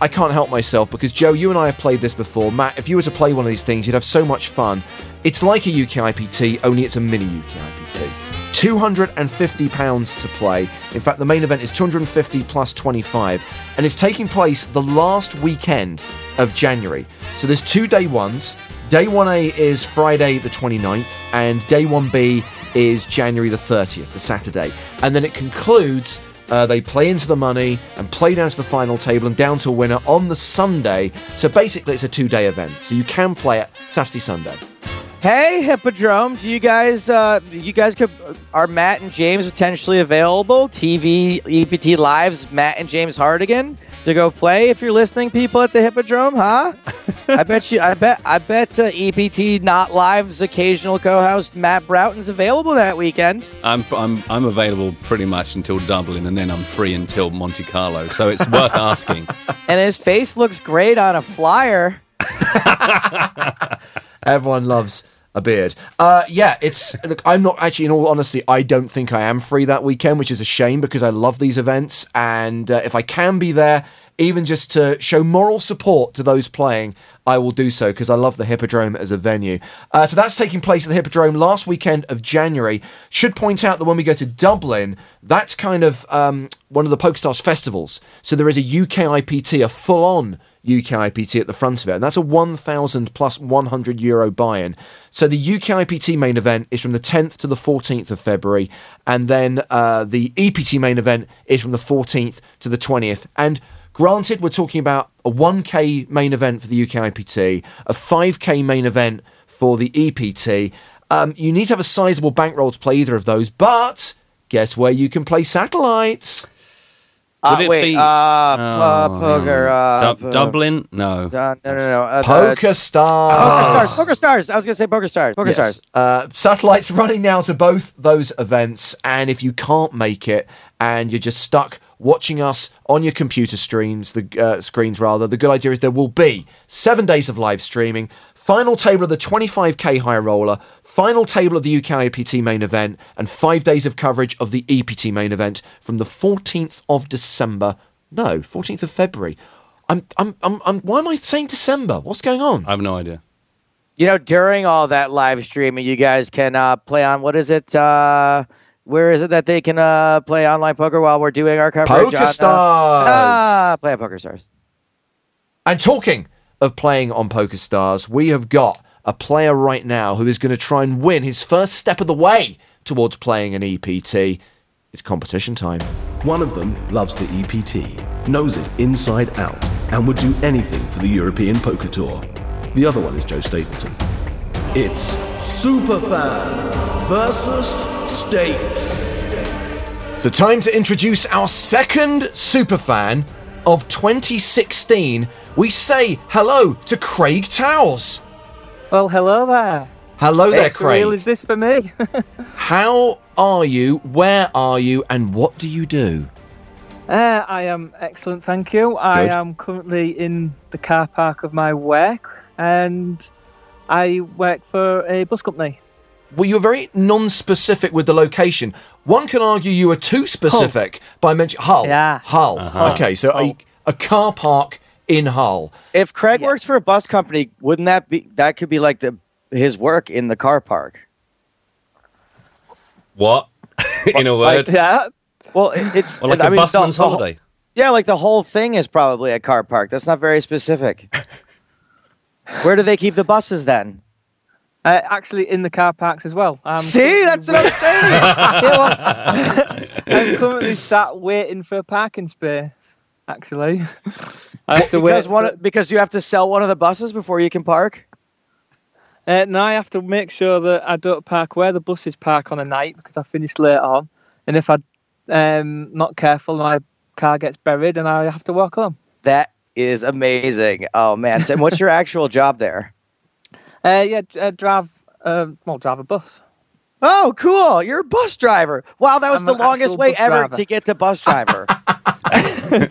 I can't help myself because Joe, you and I have played this before. Matt, if you were to play one of these things, you'd have so much fun. It's like a UK IPT, only it's a mini UK IPT. £250 to play. In fact, the main event is 250 plus 25, and it's taking place the last weekend of January. So there's two day ones. Day 1A is Friday the 29th, and day 1B is January the 30th, the Saturday. And then it concludes uh, they play into the money and play down to the final table and down to a winner on the Sunday. So basically, it's a two day event. So you can play it Saturday, Sunday. Hey, Hippodrome, do you guys, uh, you guys could, are Matt and James potentially available? TV, EPT Lives, Matt and James Hartigan to go play if you're listening, people at the Hippodrome, huh? I bet you, I bet, I bet uh, EPT Not Live's occasional co-host Matt Broughton's available that weekend. I'm, I'm, I'm available pretty much until Dublin, and then I'm free until Monte Carlo. So it's worth asking. And his face looks great on a flyer. Everyone loves a beard. Uh, yeah, it's. Look, I'm not actually. In all honesty, I don't think I am free that weekend, which is a shame because I love these events, and uh, if I can be there, even just to show moral support to those playing, I will do so because I love the Hippodrome as a venue. Uh, so that's taking place at the Hippodrome last weekend of January. Should point out that when we go to Dublin, that's kind of um, one of the PokerStars festivals. So there is a UK IPT, a full-on UK IPT at the front of it, and that's a 1,000 plus 100 euro buy-in. So the UK IPT main event is from the 10th to the 14th of February, and then uh, the EPT main event is from the 14th to the 20th. And granted, we're talking about a 1K main event for the UK IPT, a 5K main event for the EPT. Um, you need to have a sizable bankroll to play either of those, but guess where you can play satellites? Uh, Would it wait, be- uh, uh, Oh, poker, uh, Dub- po- Dublin? No. Uh, no, no, no. Uh, Poker uh, Stars. Poker Stars. Poker Stars. I was gonna say Poker Stars. Poker Yes. Stars. Uh, satellites running now to both those events, and if you can't make it and you're just stuck watching us on your computer streams, the uh, screens rather, the good idea is there will be seven days of live streaming, final table of the 25k high roller, final table of the UK IPT main event, and five days of coverage of the EPT main event from the 14th of December. No, 14th of February. I'm, I'm, I'm, I'm, why am I saying December? What's going on? I have no idea. You know, during all that live streaming, you guys can uh, play on what is it? Uh, where is it that they can uh, play online poker while we're doing our coverage? Poker on, uh, Stars. ah, play at Poker Stars. And talking of playing on Poker Stars, we have got a player right now who is going to try and win his first step of the way towards playing an EPT. It's competition time. One of them loves the EPT, knows it inside out, and would do anything for the European Poker Tour. The other one is Joe Stapleton. It's Superfan versus Stapes. So, time to introduce our second superfan of 2016. We say hello to Craig Towles. Well, hello there. Hello there, Extra real Craig. is this for me? How are you? Where are you? And what do you do? uh, I am excellent, thank you. I am currently in the car park of my work, and I work for a bus company. Well, you're very non-specific with the location. One can argue you are too specific by mentioning Hull. Yeah. Hull. Uh-huh. Okay, so a, a car park in Hull. If Craig Yeah. works for a bus company, wouldn't that be that could be like the his work in the car park. What? In a word. Yeah. Well, it- it's Or like I a mean, the- busman's the whole- holiday. Yeah, like the whole thing is probably a car park. That's not very specific. Where do they keep the buses then? Uh, actually, in the car parks as well. I'm See, that's what I'm saying. I'm currently sat waiting for a parking space. Actually, I have to wait. because one for- because you have to sell one of the buses before you can park. Uh, now I have to make sure that I don't park where the buses park on a night because I finished late on, and if I'm um, not careful, my car gets buried and I have to walk home. That is amazing. Oh man, Sam, what's your actual job there? Uh, yeah, uh, drive. Uh, well, drive a bus. Oh, cool! You're a bus driver. Wow, that was I'm the longest way bus ever driver. to get to bus driver.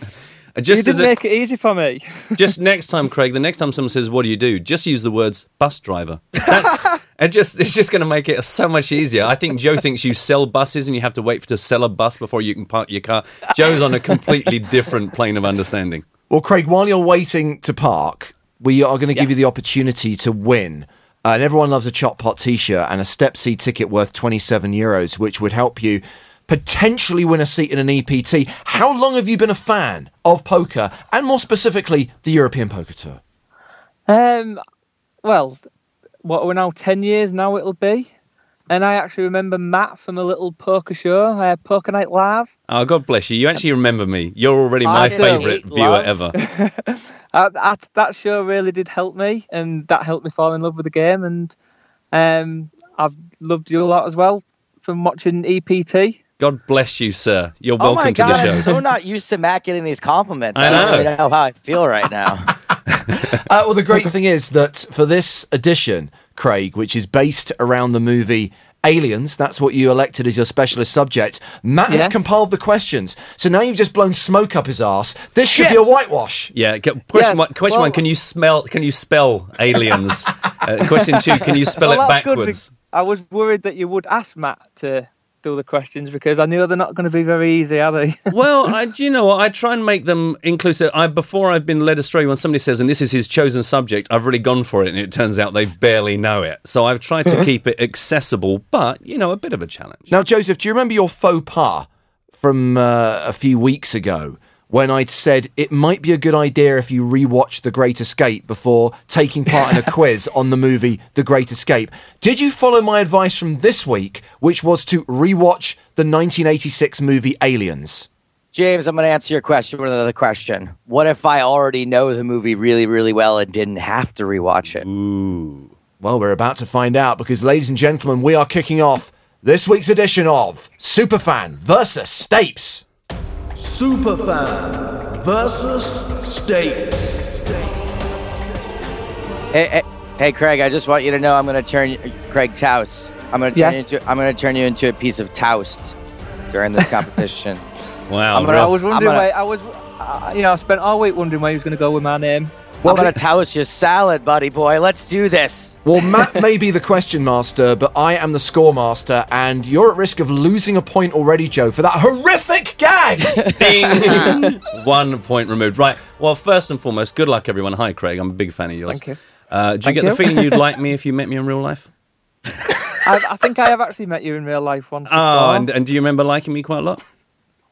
Uh, You Just as didn't a, make it easy for me. just next time, Craig. The next time someone says, "What do you do?" Just use the words "bus driver." That's it. Just it's just going to make it so much easier. I think Joe thinks you sell buses and you have to wait to sell a bus before you can park your car. Joe's on a completely different plane of understanding. Well, Craig, while you're waiting to park, we are going to give you the opportunity to win. Uh, and everyone loves a chop pot T-shirt and a Step C ticket worth 27 euros, which would help you potentially win a seat in an EPT. How long have you been a fan of poker, and more specifically, the European Poker Tour? Um, well, what we're now ten years now it'll be, and I actually remember Matt from a little poker show, uh, Poker Night Live. Oh, God bless you. You actually remember me. You're already my favourite viewer love. ever. Uh, that that show really did help me, and that helped me fall in love with the game. And um, I've loved you a lot as well from watching E EPT. God bless you, sir. You're oh welcome my god, to the show. I'm so not used to Matt getting these compliments. I I, know. don't really know how I feel right now. Uh, well, the great thing is that for this edition, Craig, which is based around the movie Aliens, that's what you elected as your specialist subject. Matt has compiled the questions, so now you've just blown smoke up his ass. This should be a whitewash. Yeah. Question Yeah, one. Question well- one. Can you smell? Can you spell aliens? uh, question two. Can you spell Well, it backwards? I was worried that you would ask Matt to do the questions because I knew they're not going to be very easy, are they? well, I, do you know what? I try and make them inclusive. I before I've been led astray when somebody says, "and this is his chosen subject," I've really gone for it, and it turns out they barely know it. So I've tried to keep it accessible, but you know, a bit of a challenge. Now, Joseph, do you remember your faux pas from uh, a few weeks ago when I'd said it might be a good idea if you rewatch The Great Escape before taking part in a quiz on the movie The Great Escape? Did you follow my advice from this week, which was to rewatch the 1986 movie Aliens? James, I'm going to answer your question with another question. What if I already know the movie really, really well and didn't have to rewatch it? Ooh. Well, we're about to find out because, ladies and gentlemen, we are kicking off this week's edition of Superfan versus Stapes. Superfan versus Stapes. Hey, hey, hey, Craig, I just want you to know I'm going to turn Craig Taus. I'm going to turn Yes. you into I'm going to turn you into a piece of toast during this competition. Wow. I'm gonna- I was wondering I'm gonna- where I was. Uh, you know, I spent all week wondering where he was going to go with my name. I'm going to toast your salad, buddy boy. Let's do this. Well, Matt may be the question master, but I am the score master, and you're at risk of losing a point already, Joe, for that horrific gag. Ding! One point removed. Right. Well, first and foremost, good luck, everyone. Hi, Craig. I'm a big fan of yours. Thank you. Uh, do you Thank get the feeling you'd like me if you met me in real life? I, I think I have actually met you in real life once. Oh, before. and, and do you remember liking me quite a lot?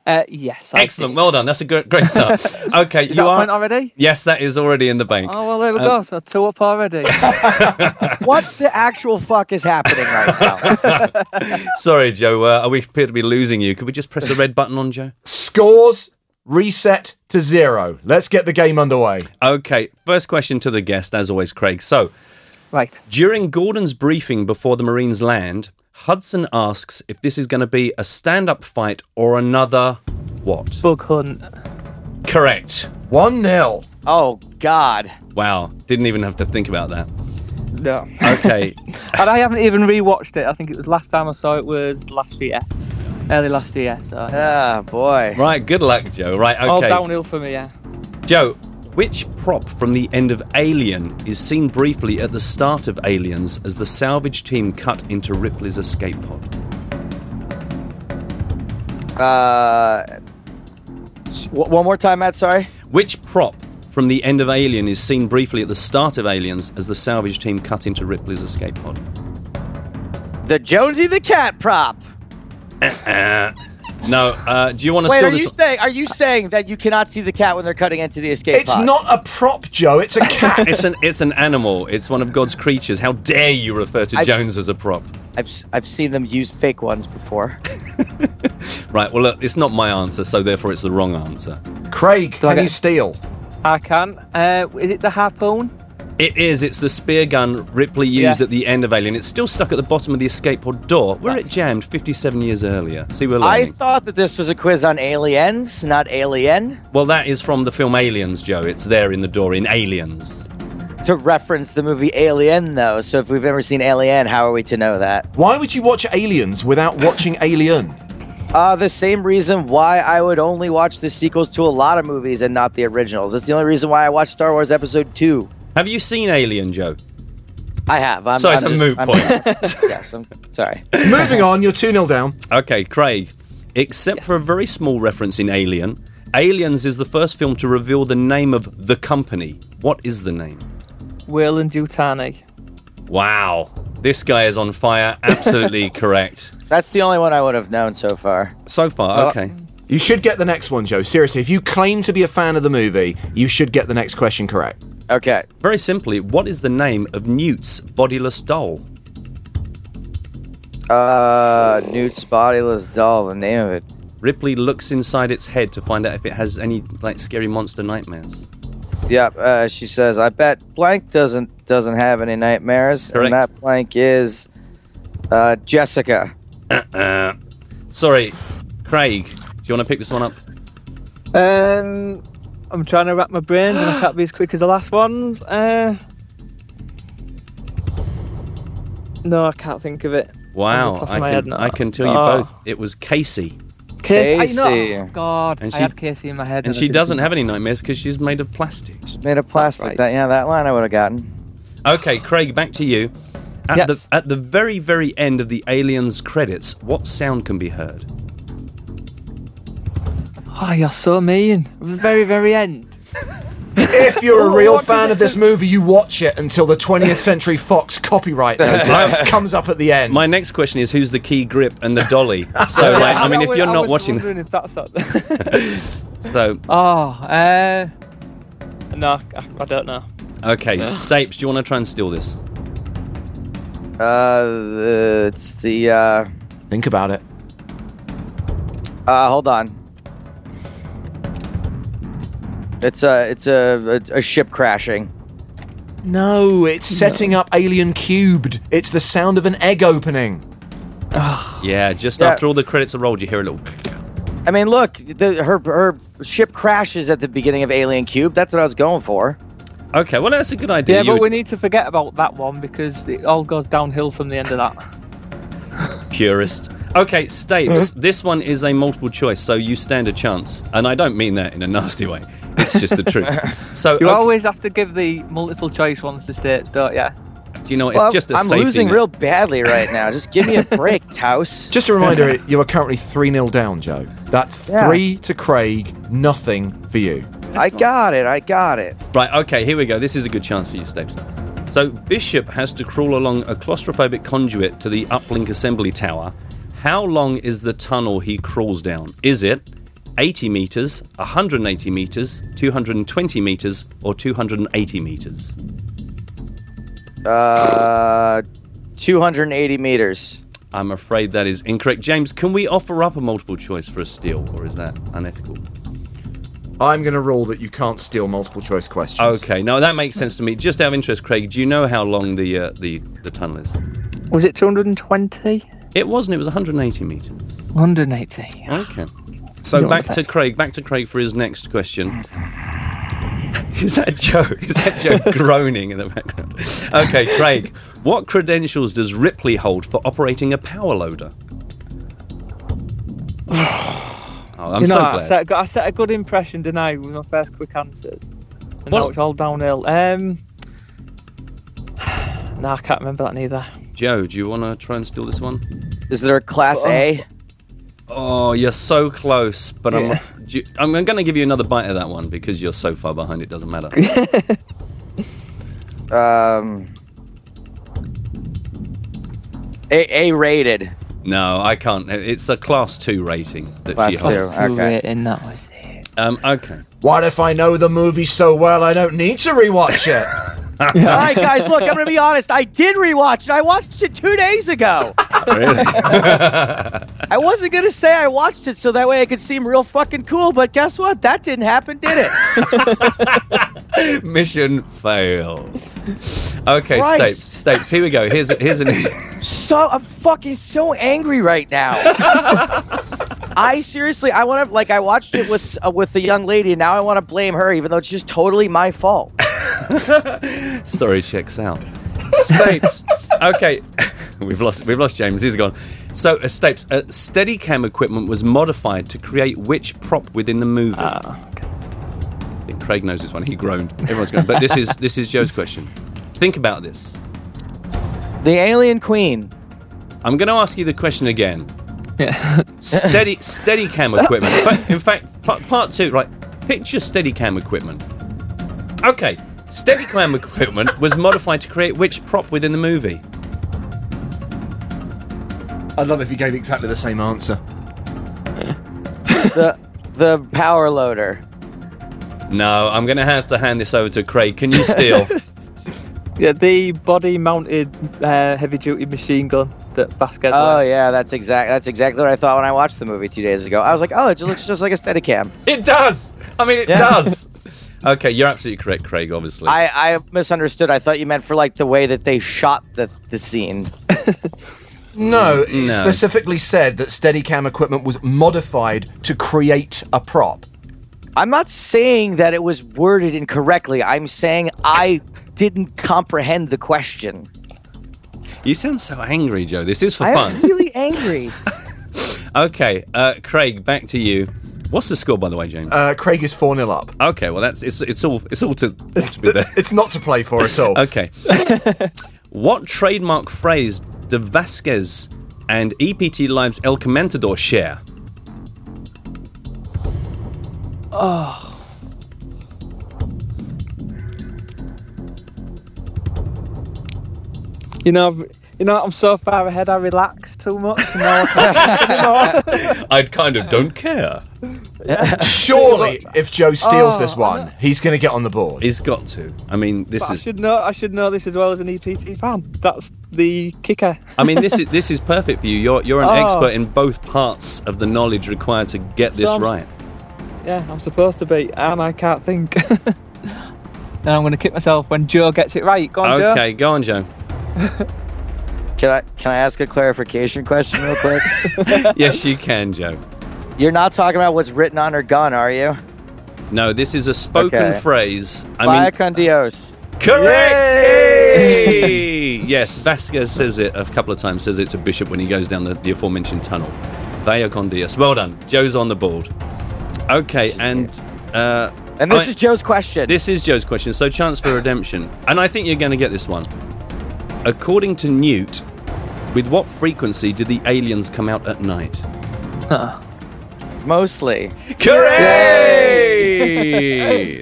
Uh, yes. I Excellent. did. Well done. That's a good, great start. Okay, Is you that are. point already? Yes, that is already in the bank. Oh well, there we Uh, go. So two up already. What the actual fuck is happening right now? Sorry, Joe. Uh, we appear to be losing you. Could we just press the red button on Joe? Scores reset to zero. Let's get the game underway. Okay. First question to the guest, as always, Craig. So, right. during Gorman's briefing before the Marines land, Hudson asks if this is going to be a stand-up fight or another what? Bug hunt. Correct. 1 0. Oh God. Wow. Didn't even have to think about that. No. Okay. and I haven't even rewatched it. I think it was last time I saw it was last year, early last year. So Ah, boy. right. Good luck, Joe. Right. Okay. All Okay. downhill for me. Yeah. Joe, which prop from the end of Alien is seen briefly at the start of Aliens as the salvage team cut into Ripley's escape pod? Uh, one more time, Matt. Sorry. Which prop from the end of Alien is seen briefly at the start of Aliens as the salvage team cut into Ripley's escape pod? The Jonesy the cat prop. No. Uh, do you want to Wait, steal are you this? saying are you saying that you cannot see the cat when they're cutting into the escape It's pod? not a prop, Joe. It's a cat. It's an it's an animal. It's one of God's creatures. How dare you refer to I've- Jones as a prop? I've s- I've seen them use fake ones before. Right. Well, look, it's not my answer, so therefore it's the wrong answer. Craig, can get- you steal? I can. Uh, is it the harpoon? It is. It's the spear gun Ripley used Yeah. at the end of Alien. It's still stuck at the bottom of the escape pod door, where it jammed 57 years earlier. See, we're I thought that this was a quiz on aliens, not alien. well, that is from the film Aliens, Joe. It's there in the door in Aliens. To reference the movie Alien, though, so if we've ever seen Alien, how are we to know that? Why would you watch Aliens without watching Alien? Uh, the same reason why I would only watch the sequels to a lot of movies and not the originals. It's the only reason why I watched Star Wars Episode 2. Have you seen Alien, Joe? I have. I'm, So I'm it's a just- moot I'm- point. yes, I'm sorry. Moving on, you're 2 0 down. Okay, Craig. Except for a very small reference in Alien, Aliens is the first film to reveal the name of the company. What is the name? Weyland Yutani. Wow. This guy is on fire. Absolutely correct. That's the only one I would have known so far. So far, okay. You should get the next one, Joe. Seriously, if you claim to be a fan of the movie, you should get the next question correct. Okay. Very simply, what is the name of Newt's bodiless doll? Uh, Newt's bodiless doll, the name of it. Ripley looks inside its head to find out if it has any like scary monster nightmares. Yep. Uh, she says, "I bet blank doesn't doesn't have any nightmares, Correct. and that blank is uh, Jessica." Sorry, Craig. Do you want to pick this one up? Um, I'm trying to wrap my brains and I can't be as quick as the last ones. Uh, no, I can't think of it. Wow, Off the top of I my head can. I can tell you Oh. both. It was Casey, Casey. I know- oh, God, And I she- had Casey in my head. and I she doesn't have any nightmares because she's made of plastic. She's made of plastic. right. That yeah, that line I would have gotten. Okay, Craig, back to you. At Yes. the at the very very end of the Aliens credits, what sound can be heard? Oh, you're so mean. At the very, very end. If you're a real fan of this movie, you watch it until the 20th Century Fox copyright notice comes up at the end. My next question is who's the key grip and the dolly? So like, I mean, if you're not watching, if that's not- so oh, uh, no, I, I don't know. okay, Stapes, do you want to try and steal this? Uh, it's the uh, Think about it. uh, hold on. It's a it's a, a, a ship crashing. No, it's setting up Alien Cubed. It's the sound of an egg opening. Yeah, just Yeah. after all the credits are rolled, you hear a little. I mean, look, the, her her ship crashes at the beginning of Alien Cube. That's what I was going for. Okay, well that's a good idea. Yeah, You but we need to forget about that one because it all goes downhill from the end of that. purist. Okay, Stapes, this one is a multiple choice, so you stand a chance, and I don't mean that in a nasty way. It's just the truth. So You okay, always have to give the multiple choice ones to Stapes, don't you? do you know it's Well, just a I'm safety losing net. real badly right now. Just give me a break, Taus. Just a reminder, you are currently 3 0 down, Joe. That's Yeah. 3 to Craig, nothing for you. I got it. I got it. Right, okay, here we go. This is a good chance for you, Stapes. So Bishop has to crawl along a claustrophobic conduit to the uplink assembly tower. How long is the tunnel he crawls down? Is it 80 meters, 180 meters, 220 meters, or 280 meters? Uh, 280 meters. I'm afraid that is incorrect. James, can we offer up a multiple choice for a steal, or is that unethical? I'm going to rule that you can't steal multiple choice questions. Okay, no, that makes sense to me. Just out of interest, Craig, do you know how long the uh, the the tunnel is? Was it 220? It wasn't. It was 180 meters. 180. Okay. So Not back to. Craig. Back to Craig for his next question. Is that Joe? Is that Joe groaning in the background? Okay, Craig. What credentials does Ripley hold for operating a power loader? Oh, I'm you know, so I glad. set, I set a good impression, didn't I, with my first quick answers? And Well- it's all downhill. Um, no, I can't remember that neither. Joe, do you want to try and steal this one? Is there a class A? Oh, you're so close, but I'm you- I'm going to give you another bite of that one because you're so far behind. It doesn't matter. Um, A, A rated. no, I can't. It's a class two rating that Class she two. holds. Okay. And that was it. Um, okay. What if I know the movie so well I don't need to rewatch it? All right, guys, look, I'm going to be honest. I did rewatch it. I watched it two days ago. Really? I wasn't going to say I watched it so that way I could seem real fucking cool, but guess what? That didn't happen, did it? Mission fail. Okay, Christ. Stapes. Stapes, here we go. Here's here's an. so I'm fucking so angry right now. I seriously, I want to like I watched it with uh, with the young lady, and now I want to blame her, even though it's just totally my fault. Story checks out. Stapes. okay, we've lost we've lost James. He's gone. So, uh, Stapes, uh, Steadicam equipment was modified to create which prop within the movie? I think Craig knows this one. He groaned. Everyone's groaned. But this is this is Joe's question. Think about this. The Alien Queen. I'm going to ask you the question again. Yeah. Steady Steadicam equipment. In fact, in fact part, part two, right? Picture Steadicam equipment. Okay, Steadicam equipment was modified to create which prop within the movie? I'd love if you gave exactly the same answer. The the power loader. No, I'm going to have to hand this over to Craig. Can you steal? Yeah, the body-mounted uh, heavy-duty machine gun that Vasquez. Oh wears. yeah, that's exact. That's exactly what I thought when I watched the movie two days ago. I was like, oh, it just looks just like a Steadicam. it does. I mean, it Yeah. does. Okay, you're absolutely correct, Craig. Obviously. I, I misunderstood. I thought you meant for like the way that they shot the the scene. No, it No. specifically said that Steadicam equipment was modified to create a prop. I'm not saying that it was worded incorrectly. I'm saying I didn't comprehend the question. you sound so angry, Joe. This is for fun. I'm really angry. Okay, uh, Craig, back to you. What's the score, by the way, James? Uh, Craig is 4 0 up. okay, well that's it's it's all it's all to, to be there. It's not to play for at all. Okay. what trademark phrase do Vasquez and EPT Live's El Comentador share? Oh. You know, I've- you know, I'm so far ahead. I relax too much. and now I can't anymore. I kind of don't care. Surely, if Joe steals Oh, this one, he's going to get on the board. He's got to. I mean, this But I is. should know. I should know this as well as an EPT fan. That's the kicker. I mean, this is this is perfect for you. You're you're an Oh. expert in both parts of the knowledge required to get this So- right. Yeah, I'm supposed to be, and I can't think. now I'm going to kick myself when Joe gets it right. Go on, Joe. Okay, go on, Joe. Can I can I ask a clarification question real quick? yes, you can, Joe. You're not talking about what's written on her gun, are you? No, this is a spoken Okay. phrase. I Via mean, con Dios. correct. Yes, Vasquez says it a couple of times. Says it to Bishop when he goes down the, the aforementioned tunnel. Vaya con Dios. Well done. Joe's on the board. Okay, and uh, And this I- is Joe's question. This is Joe's question. So, chance for redemption. And I think you're going to get this one. According to Newt, with what frequency do the aliens come out at night? Mostly. Correct!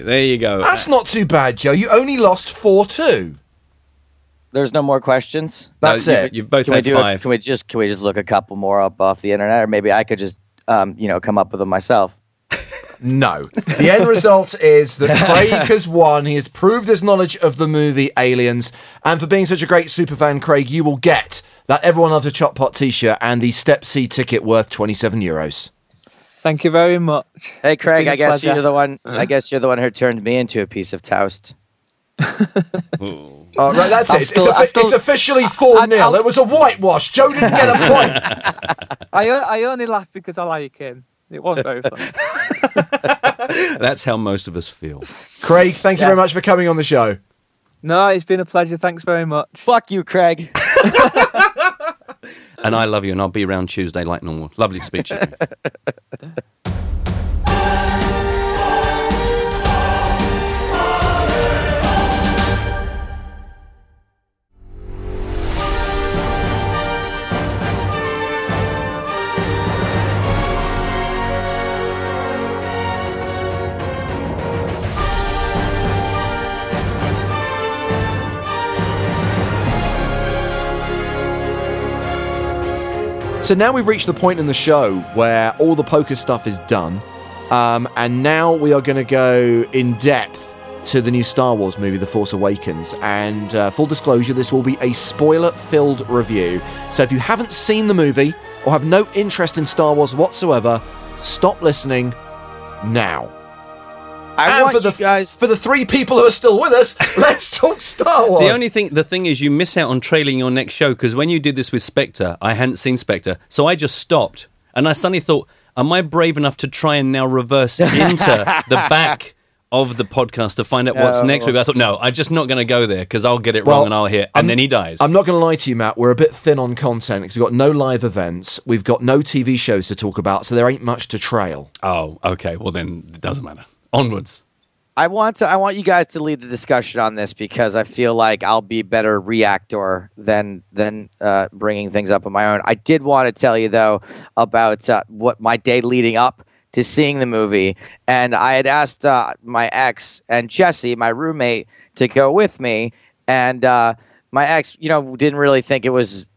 there you go. That's not too bad, Joe. You only lost 4 2. There's no more questions. That's No, you- it. You've both Can we had do? five. A, can we just can we just look a couple more up off the internet, or maybe I could just um, you know come up with them myself. No. The end result is that Craig has won. He has proved his knowledge of the movie Aliens. And for being such a great superfan, Craig, you will get that Everyone Loves a Chop Pot t shirt and the Step C ticket worth 27 euros. Thank you very much. Hey Craig, been a I guess pleasure. you're the one. I guess you're the one who turned me into a piece of toast. Oh, right, that's I'm it. It's, still- offi- I'm still- it's officially 4 0. It was a whitewash. Joe didn't get a point. I, I only laugh because I like him. It was very funny. That's how most of us feel. Craig, thank you Yeah. very much for coming on the show. no, it's been a pleasure. Thanks very much. Fuck you, Craig. And I love you, and I'll be around Tuesday like normal. Lovely you. So now we've reached the point in the show where all the poker stuff is done, um, and now we are going to go in depth to the new Star Wars movie, The Force Awakens. And uh, full disclosure, this will be a spoiler-filled review. So if you haven't seen the movie or have no interest in Star Wars whatsoever, stop listening now. I and want for the you guys. for the three people who are still with us, let's talk Star Wars. The only thing, the thing is, you miss out on trailing your next show because when you did this with Spectre, I hadn't seen Spectre, so I just stopped, and I suddenly thought, am I brave enough to try and now reverse into the back of the podcast to find out what's No. next week? I thought, no, I'm just not going to go there because I'll get it Well, wrong and I'll hear, and I'm- then he dies. I'm not going to lie to you, Matt. We're a bit thin on content because we've got no live events, we've got no TV shows to talk about, so there ain't much to trail. Oh, okay. Well, then it doesn't matter. Onwards. I want to. I want you guys to lead the discussion on this because I feel like I'll be better reactor than than uh, bringing things up on my own. I did want to tell you though about uh, what my day leading up to seeing the movie, and I had asked uh, my ex and Jesse, my roommate, to go with me, and uh, my ex, you know, didn't really think it was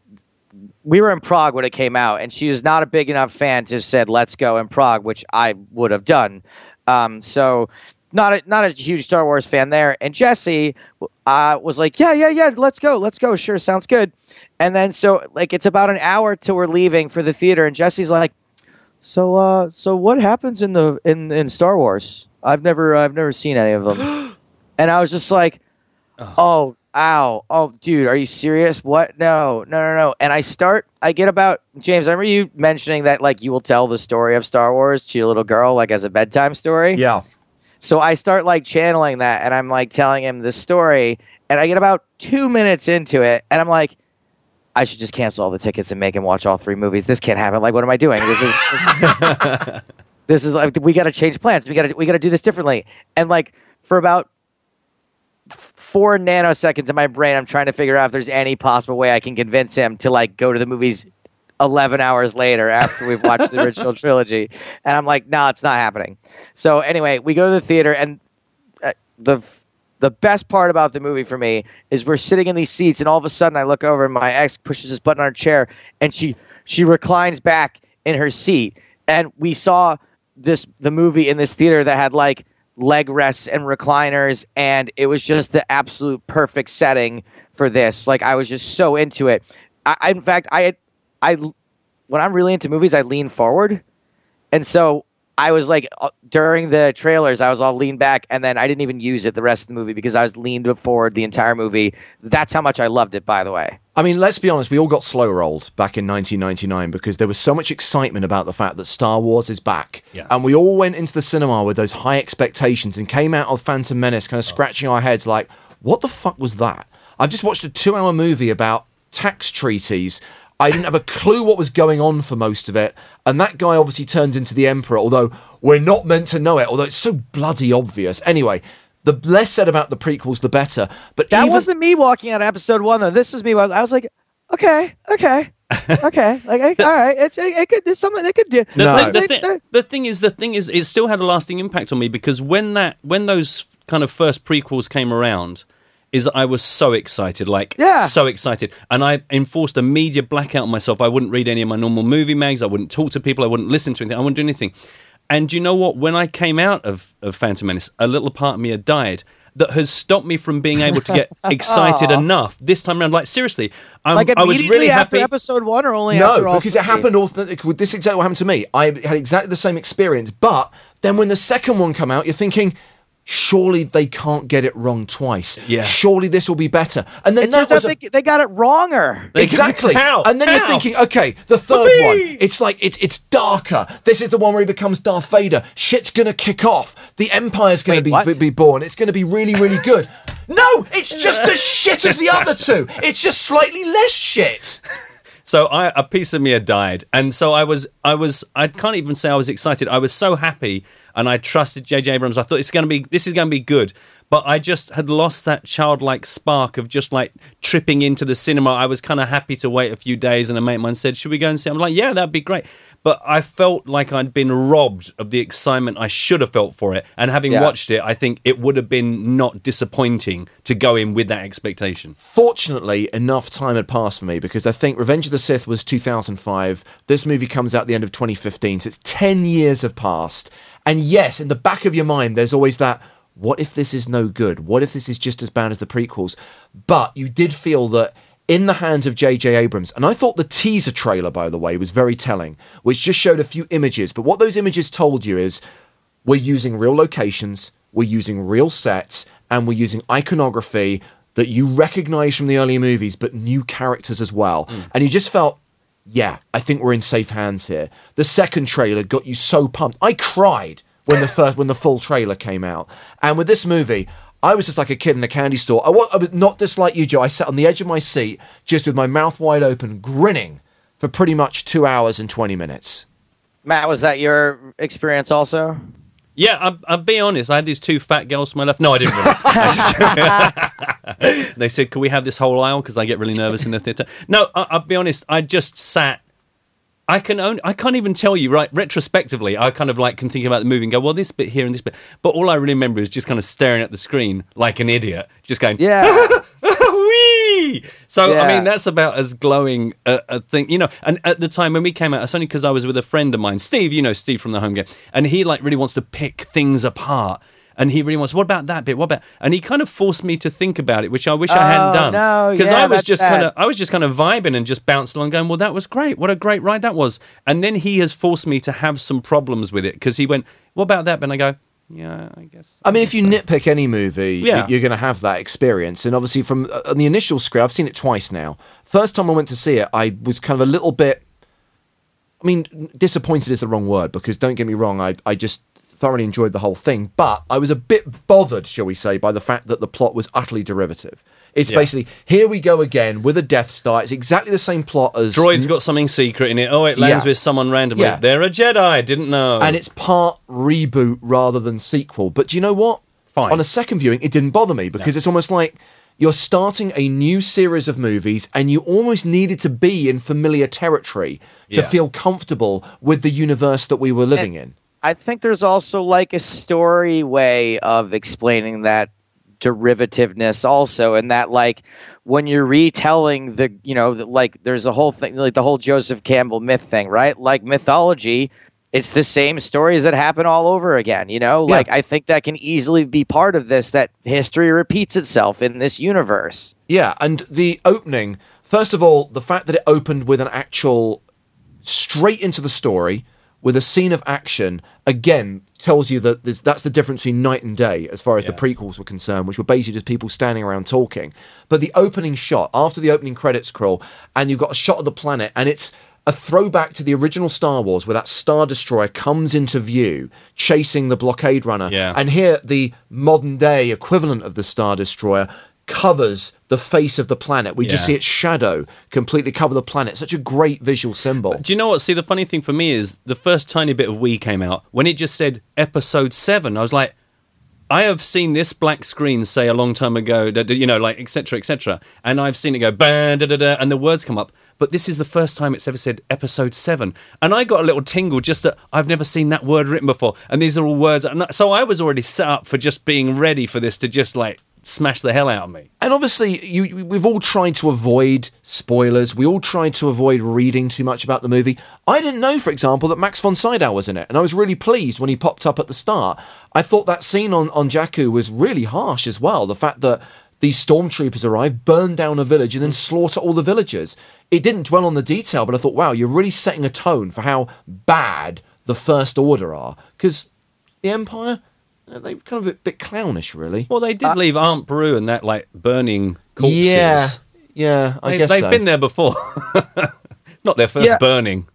we were in Prague when it came out, and she was not a big enough fan to said let's go in Prague, which I would have done. Um, so not a not a huge Star Wars fan there. And Jesse uh, was like, yeah, yeah, yeah, let's go, let's go, sure, sounds good. And then so like it's about an hour till we're leaving for the theater, and Jesse's like, so uh, so what happens in the in in Star Wars? I've never I've never seen any of them, and I was just like, oh ow. Oh dude are you serious? What? No. No no no. And i start i get about james i remember you mentioning that like you will tell the story of star wars to your little girl like as a bedtime story? Yeah. so i start like channeling that and i'm like telling him the story and i get about two minutes into it and i'm like i should just cancel all the tickets and make him watch all three movies. This can't happen. Like what am i doing? This is this, this is like we got to change plans. We got to we got to do this differently. And like for about four nanoseconds in my brain, I'm trying to figure out if there's any possible way I can convince him to like go to the movies 11 hours later after we've watched the original trilogy. And I'm like, nah, it's not happening. So anyway, we go to the theater, and uh, the the best part about the movie for me is we're sitting in these seats, and all of a sudden I look over, and my ex pushes this button on her chair, and she she reclines back in her seat, and we saw this the movie in this theater that had like leg rests and recliners and it was just the absolute perfect setting for this. Like i was just so into it. I, in fact i i when i'm really into movies i lean forward. And so i was like uh, during the trailers i was all leaned back and then i didn't even use it the rest of the movie because i was leaned forward the entire movie that's how much i loved it by the way I mean, let's be honest, we all got slow rolled back in 1999 because there was so much excitement about the fact that Star Wars is back. Yeah. And we all went into the cinema with those high expectations and came out of Phantom Menace kind of scratching our heads like, what the fuck was that? I've just watched a two hour movie about tax treaties. I didn't have a clue what was going on for most of it. And that guy obviously turns into the Emperor, although we're not meant to know it, although it's so bloody obvious. Anyway, the less said about the prequels, the better. But that even- wasn't me walking out of episode one though this was me i was like okay okay okay like I- all right it's it, it could there's something they could do The, No. thing, the, It's- thing, the thing is, the thing is, it still had a lasting impact on me because when that, when those kind of first prequels came around, is I was so excited, like Yeah. so excited, and I enforced a media blackout on myself. I wouldn't read any of my normal movie mags. I wouldn't talk to people. I wouldn't listen to anything. I wouldn't do anything. And do you know what? When I came out of, of Phantom Menace, a little part of me had died. That has stopped me from being able to get excited enough this time around. Like seriously, I'm, like I was immediately really after happy. episode one or only after No, because it three? happened authentic. With this is exactly what happened to me. I had exactly the same experience, but then when the second one come out, you're thinking, surely they can't get it wrong twice. Yeah. Surely this will be better. And then It that was a- they, they got it wronger. Exactly. How? And then How? you're thinking, okay, the third one. It's like it's it's darker. This is the one where he becomes Darth Vader. Shit's gonna kick off. The Empire's gonna Wait, be, what? be be born. It's gonna be really really good. No, it's just as shit as the other two. It's just slightly less shit. So I, a piece of me had died, and so I was, I was, I can't even say I was excited. I was so happy, and I trusted J.J. Abrams. I thought it's going to be, this is going to be good. but I just had lost that childlike spark of just like tripping into the cinema. I was kind of happy to wait a few days, and a mate of mine said, "Should we go and see?" it?" I'm like, "Yeah, that'd be great." But I felt like I'd been robbed of the excitement I should have felt for it. And having Yeah. watched it, I think it would have been not disappointing to go in with that expectation. Fortunately, enough time had passed for me because I think Revenge of the Sith was 2005. This movie comes out at the end of 2015, so it's 10 years have passed. And yes, in the back of your mind, there's always that what if this is no good? What if this is just as bad as the prequels? But you did feel that in the hands of J.J. Abrams, and I thought the teaser trailer, by the way, was very telling, which just showed a few images. But what those images told you is we're using real locations, we're using real sets, and we're using iconography that you recognize from the earlier movies, but new characters as well. Mm. And you just felt, yeah, I think we're in safe hands here. The second trailer got you so pumped. I cried when the first when the full trailer came out. And with this movie, I was just like a kid in a candy store. I, wa- I was not just like you, Joe. I sat on the edge of my seat, just with my mouth wide open, grinning for pretty much two hours and 20 minutes. Matt, was that your experience also? Yeah, I'll, I'll be honest. I had these two fat girls to my left. No, I didn't. Really. they said, "Can we have this whole aisle?" Because I get really nervous in the theatre. No, I, I'll be honest. I just sat. I can only, I can't even tell you right retrospectively. I kind of like can think about the movie and go, well, this bit here and this bit. But all I really remember is just kind of staring at the screen like an idiot, just going, Yeah. So I mean, that's about as glowing a, a thing, you know. And at the time when we came out, it's only because I was with a friend of mine, Steve. You know, Steve from the home game, and he like really wants to pick things apart. And he really wants. What about that bit? What about? And he kind of forced me to think about it, which I wish I hadn't Oh, done. no, because yeah, I was just kind of, I was just kind of vibing and just bouncing along, going, "Well, that was great. What a great ride that was." And then he has forced me to have some problems with it because he went, "What about that?" And I go, "Yeah, I guess." I mean, if you nitpick any movie, Yeah. you're going to have that experience. And obviously, from uh, on the initial screen, I've seen it twice now. First time I went to see it, I was kind of a little bit. I mean, disappointed is the wrong word because don't get me wrong, I I just thoroughly enjoyed the whole thing, but I was a bit bothered, shall we say, by the fact that the plot was utterly derivative. It's Yeah. basically here we go again with a Death Star. It's exactly the same plot as Droid's got something secret in it. Oh, it lands Yeah. with someone randomly. Yeah. They're a Jedi. Didn't know. and it's part reboot rather than sequel. But do you know what? Fine. On a second viewing, it didn't bother me because it's almost like you're starting a new series of movies and you almost needed to be in familiar territory to Yeah. feel comfortable with the universe that we were living in. I think there's also like a story way of explaining that derivativeness also and that like when you're retelling the you know the, like there's a whole thing like the whole Joseph Campbell myth thing right? Like mythology it's the same stories that happen all over again you know? Yeah. like I think that can easily be part of this that history repeats itself in this universe. Yeah, and the opening, first of all, the fact that it opened with an actual straight into the story with a scene of action again tells you that there's, that's the difference between night and day as far as the prequels were concerned, which were basically just people standing around talking. But the opening shot after the opening credits crawl, and you've got a shot of the planet, and it's a throwback to the original Star Wars where that Star Destroyer comes into view chasing the blockade runner. Yeah. And here, the modern day equivalent of the Star Destroyer covers the face of the planet. We just see its shadow completely cover the planet. Such a great visual symbol. Do you know what? See, the funny thing for me is the first tiny bit of We came out when it just said episode seven. I was like, I have seen this black screen say a long time ago, that you know, like etc. etc. And I've seen it go bang, da da da, and the words come up. But this is the first time it's ever said episode seven, and I got a little tingle just that I've never seen that word written before, and these are all words. So I was already set up for just being ready for this to just like smash the hell out of me. And obviously, you, we've all tried to avoid spoilers. We all tried to avoid reading too much about the movie. I didn't know, for example, that Max von Sydow was in it, and I was really pleased when he popped up at the start. I thought that scene on, on Jakku was really harsh as well. The fact that these stormtroopers arrive, burn down a village, and then slaughter all the villagers. It didn't dwell on the detail, but I thought, wow, you're really setting a tone for how bad the First Order are. Because the Empire, they were kind of a bit clownish, really. Well, they did uh, leave Aunt Beru and that like burning corpses. Yeah, yeah, I They, guess they've so. been there before. Not their first Yeah. burning.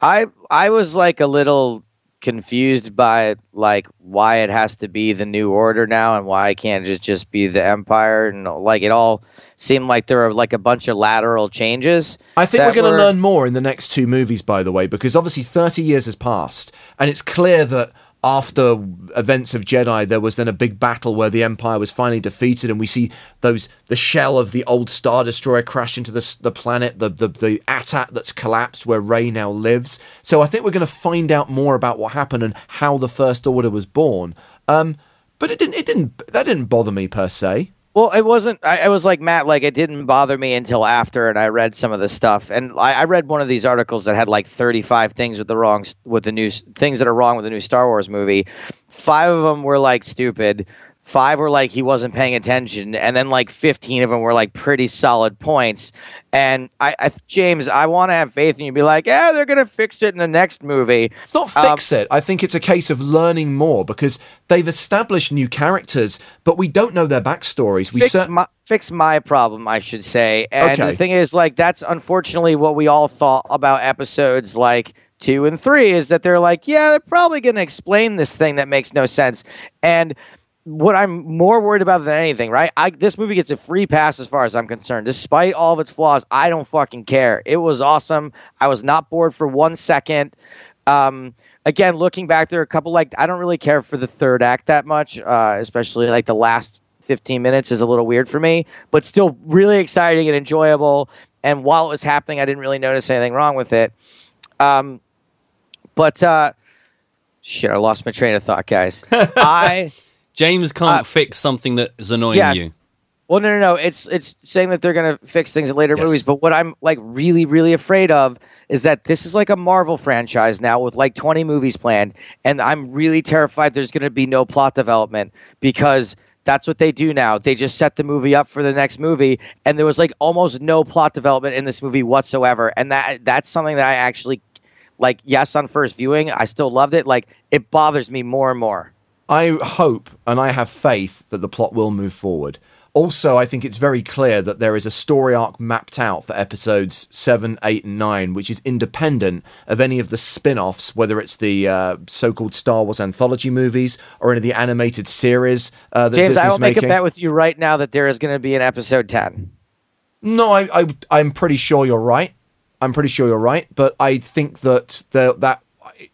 I I was like a little confused by like why it has to be the new order now and why it can't just just be the empire and like it all seemed like there were like a bunch of lateral changes. I think we're going to were- learn more in the next two movies, by the way, because obviously 30 years has passed, and it's clear that after events of Jedi, there was then a big battle where the Empire was finally defeated, and we see those the shell of the old Star Destroyer crash into the the planet, the the the AT-AT that's collapsed where Rey now lives. So I think we're going to find out more about what happened and how the First Order was born. Um, but it didn't it didn't that didn't bother me per se. Well, it wasn't. I, I was like Matt. Like it didn't bother me until after, and I read some of the stuff. And I, I read one of these articles that had like thirty-five things with the wrong with the new things that are wrong with the new Star Wars movie. Five of them were like stupid. Five were like he wasn't paying attention, and then like fifteen of them were like pretty solid points. And I, I James, I want to have faith in you. Be like, yeah, they're gonna fix it in the next movie. It's not Um, fix it. I think it's a case of learning more because they've established new characters, but we don't know their backstories. We fix cer- my fix my problem, I should say. And Okay. the thing is, like, that's unfortunately what we all thought about episodes like two and three is that they're like, yeah, they're probably to explain this thing that makes no sense. And what I'm more worried about than anything, right? I this movie gets a free pass as far as I'm concerned. Despite all of its flaws, I don't fucking care. It was awesome. I was not bored for one second. Um, again, looking back, there are a couple like I don't really care for the third act that much, uh, especially like the last 15 minutes is a little weird for me, but still really exciting and enjoyable. And while it was happening, I didn't really notice anything wrong with it. Um, but uh, shit, I lost my train of thought, guys. I James can't Uh, fix something that is annoying yes. you. Well, no, no, no. It's it's saying that they're gonna fix things in later Yes. movies. But what I'm like really, really afraid of is that this is like a Marvel franchise now with like 20 movies planned, and I'm really terrified there's gonna be no plot development because that's what they do now. They just set the movie up for the next movie, and there was like almost no plot development in this movie whatsoever. And that that's something that I actually like. Yes, on first viewing, I still loved it. Like it bothers me more and more. I hope and I have faith that the plot will move forward. Also, I think it's very clear that there is a story arc mapped out for episodes 7, 8, and 9, which is independent of any of the spin offs, whether it's the uh, so called Star Wars anthology movies or any of the animated series uh, that James, Disney's I will make a bet with you right now that there is going to be an episode 10. No, I, I, I'm pretty sure you're right. I'm pretty sure you're right, but I think that the that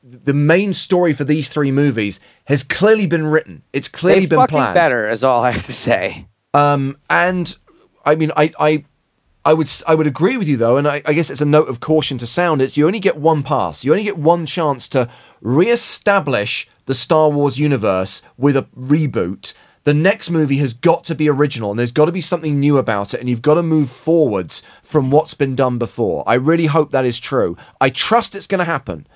the main story for these three movies has clearly been written. It's clearly They been planned. better, is all I have to say. Um, and I mean, I, I, I would, I would agree with you though, and I, I guess it's a note of caution to sound. It's you only get one pass. You only get one chance to re-establish the Star Wars universe with a reboot. The next movie has got to be original, and there's got to be something new about it, and you've got to move forwards from what's been done before. I really hope that is true. I trust it's going to happen.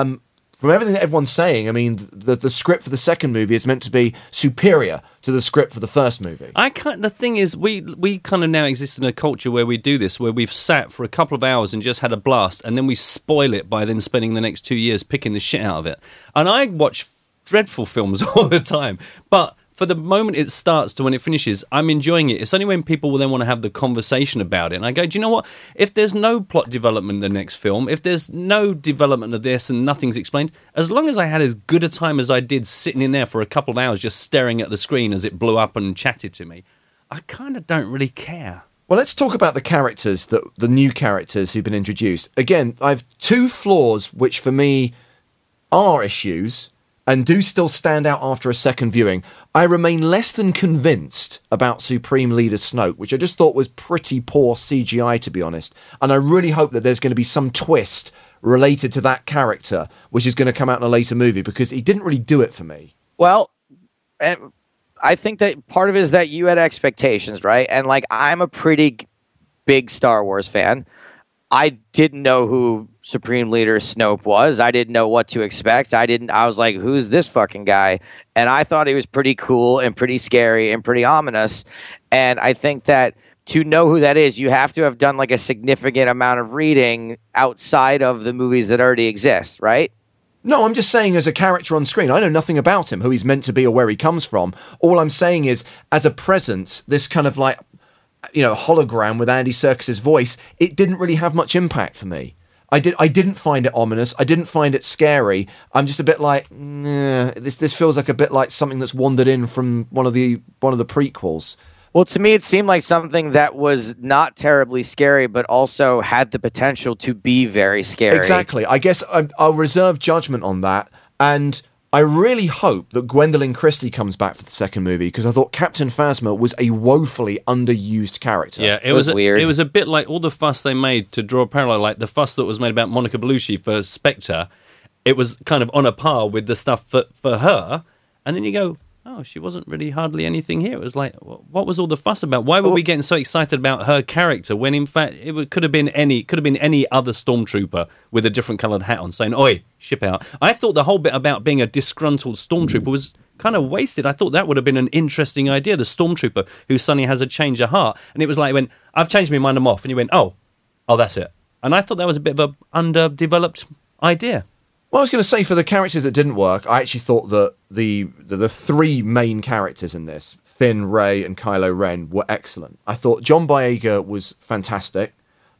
Um, from everything that everyone's saying, I mean, the the script for the second movie is meant to be superior to the script for the first movie. I can't. The thing is, we we kind of now exist in a culture where we do this, where we've sat for a couple of hours and just had a blast, and then we spoil it by then spending the next two years picking the shit out of it. And I watch dreadful films all the time, but for the moment it starts to when it finishes, I'm enjoying it. It's only when people will then want to have the conversation about it, and I go, do you know what? If there's no plot development in the next film, if there's no development of this and nothing's explained, as long as I had as good a time as I did sitting in there for a couple of hours just staring at the screen as it blew up and chatted to me, I kind of don't really care. Well, let's talk about the characters that the new characters who've been introduced. Again, I've two flaws which for me are issues and do still stand out after a second viewing. I remain less than convinced about Supreme Leader Snoke, which I just thought was pretty poor CGI to be honest. And I really hope that there's going to be some twist related to that character which is going to come out in a later movie because he didn't really do it for me. Well, I think that part of it is that you had expectations, right? And like, I'm a pretty big Star Wars fan. I didn't know who Supreme Leader Snoke was. I didn't know what to expect. I didn't. I was like, "Who's this fucking guy?" And I thought he was pretty cool and pretty scary and pretty ominous. And I think that to know who that is, you have to have done like a significant amount of reading outside of the movies that already exist, right? No, I'm just saying as a character on screen, I know nothing about him, who he's meant to be or where he comes from. All I'm saying is, as a presence, this kind of like, you know, hologram with Andy Serkis's voice, it didn't really have much impact for me. I did. I didn't find it ominous. I didn't find it scary. I'm just a bit like, nah, this. This feels like a bit like something that's wandered in from one of the one of the prequels. Well, to me, it seemed like something that was not terribly scary, but also had the potential to be very scary. Exactly. I guess I, I'll reserve judgment on that. And I really hope that Gwendoline Christie comes back for the second movie because I thought Captain Phasma was a woefully underused character. Yeah, it, was was, a- weird. It was a bit like all the fuss they made to draw a parallel, like the fuss that was made about Monica Bellucci for Spectre. It was kind of on a par with the stuff for, for her, and then you go, oh, she wasn't really hardly anything here. It was like, what was all the fuss about? Why were we getting so excited about her character when, in fact, it could have been any could have been any other stormtrooper with a different coloured hat on, saying, "Oi, ship out." I thought the whole bit about being a disgruntled stormtrooper was kind of wasted. I thought that would have been an interesting idea. The stormtrooper who suddenly has a change of heart, and it was like when I've changed my mind, I'm off, and you went, "Oh, oh, that's it." And I thought that was a bit of a underdeveloped idea. Well, I was going to say for the characters that didn't work, I actually thought that the, the the three main characters in this, Finn, Rey, and Kylo Ren, were excellent. I thought John Boyega was fantastic.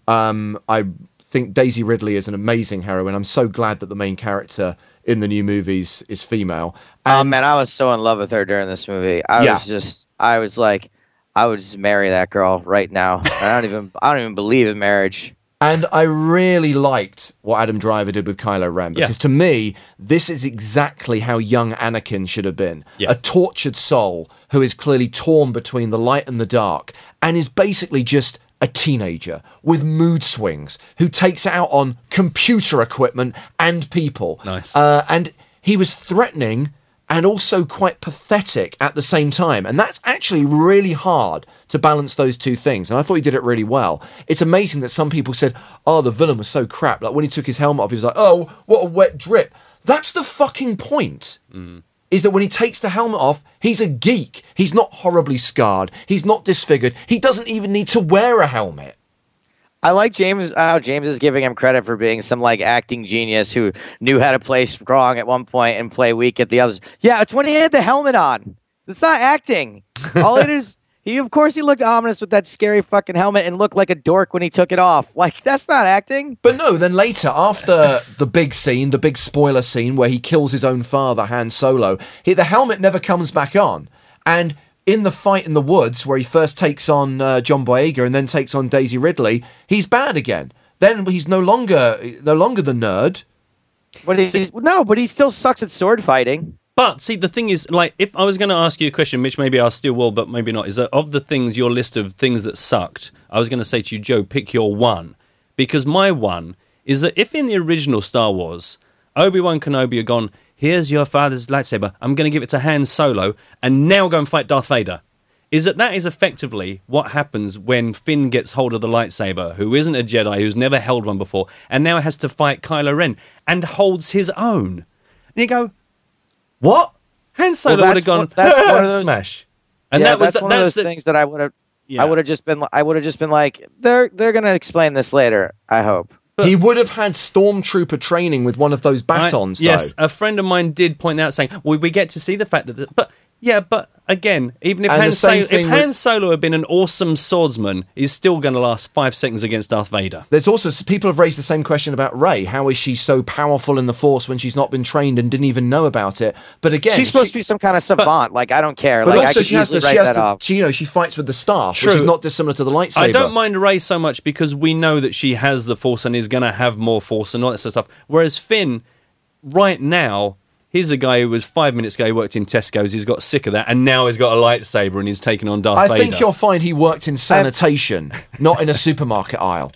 Um, I think Daisy Ridley is an amazing heroine. I'm so glad that the main character in the new movies is female. Oh man, I was so in love with her during this movie. I Yeah. was just, I was like, I would just marry that girl right now. I don't even, I don't even believe in marriage. And I really liked what Adam Driver did with Kylo Ren Yeah. because to me, this is exactly how young Anakin should have been. Yeah. A tortured soul who is clearly torn between the light and the dark and is basically just a teenager with mood swings who takes out on computer equipment and people. Nice. Uh, and he was threatening and also quite pathetic at the same time. And that's actually really hard to balance those two things. And I thought he did it really well. It's amazing that some people said, oh, the villain was so crap. Like when he took his helmet off, he was like, oh, what a wet drip. That's the fucking point. Is that when he takes the helmet off, he's a geek. He's not horribly scarred. He's not disfigured. He doesn't even need to wear a helmet. I like James how James is giving him credit for being some like acting genius who knew how to play strong at one point and play weak at the others. Yeah, it's when he had the helmet on. It's not acting. All it is he of course he looked ominous with that scary fucking helmet and looked like a dork when he took it off. Like that's not acting. But no, then later, after the big scene, the big spoiler scene where he kills his own father, Han Solo, he, the helmet never comes back on. And in the fight in the woods, where he first takes on uh, John Boyega and then takes on Daisy Ridley, he's bad again. Then he's no longer no longer the nerd. But he's no, but he still sucks at sword fighting. But see, the thing is, like, if I was going to ask you a question, which maybe I still will, but maybe not, is that of the things, your list of things that sucked, I was going to say to you, Joe, pick your one. Because my one is that if in the original Star Wars, Obi Wan Kenobi had gone, here's your father's lightsaber, I'm going to give it to Han Solo, and now go and fight Darth Vader. Is that that is effectively what happens when Finn gets hold of the lightsaber, who isn't a Jedi, who's never held one before, and now has to fight Kylo Ren and holds his own. And you go, what? Han Solo Well, would have gone one- that's one of those- smash, and yeah, that was that's the, one of those the, things that I would have. Yeah. I would have just been. I would have just been like, they're they're gonna explain this later. I hope. He would have had stormtrooper training with one of those batons. I- yes, though. a friend of mine did point out saying, "Well, we get to see the fact that, the, but yeah, but again, even if And Han, the Solo, thing if with- Han Solo had been an awesome swordsman, he's still going to last five seconds against Darth Vader." There's also people have raised the same question about Rey. How is she so powerful in the Force when she's not been trained and didn't even know about it? But again, She's supposed she- to be some kind of savant. like I don't care. But like I also, could she has the, she has the, she, you know, she fights with the staff, True. which is not dissimilar to the lightsaber. I don't mind Rey so much because we know that she has the Force and is going to have more Force and all that sort of stuff. Whereas Finn, right now, he's a guy who was five minutes ago he worked in Tesco's. He's got sick of that, and now he's got a lightsaber and he's taking on Darth I Vader. think you'll find he worked in sanitation, not in a supermarket aisle.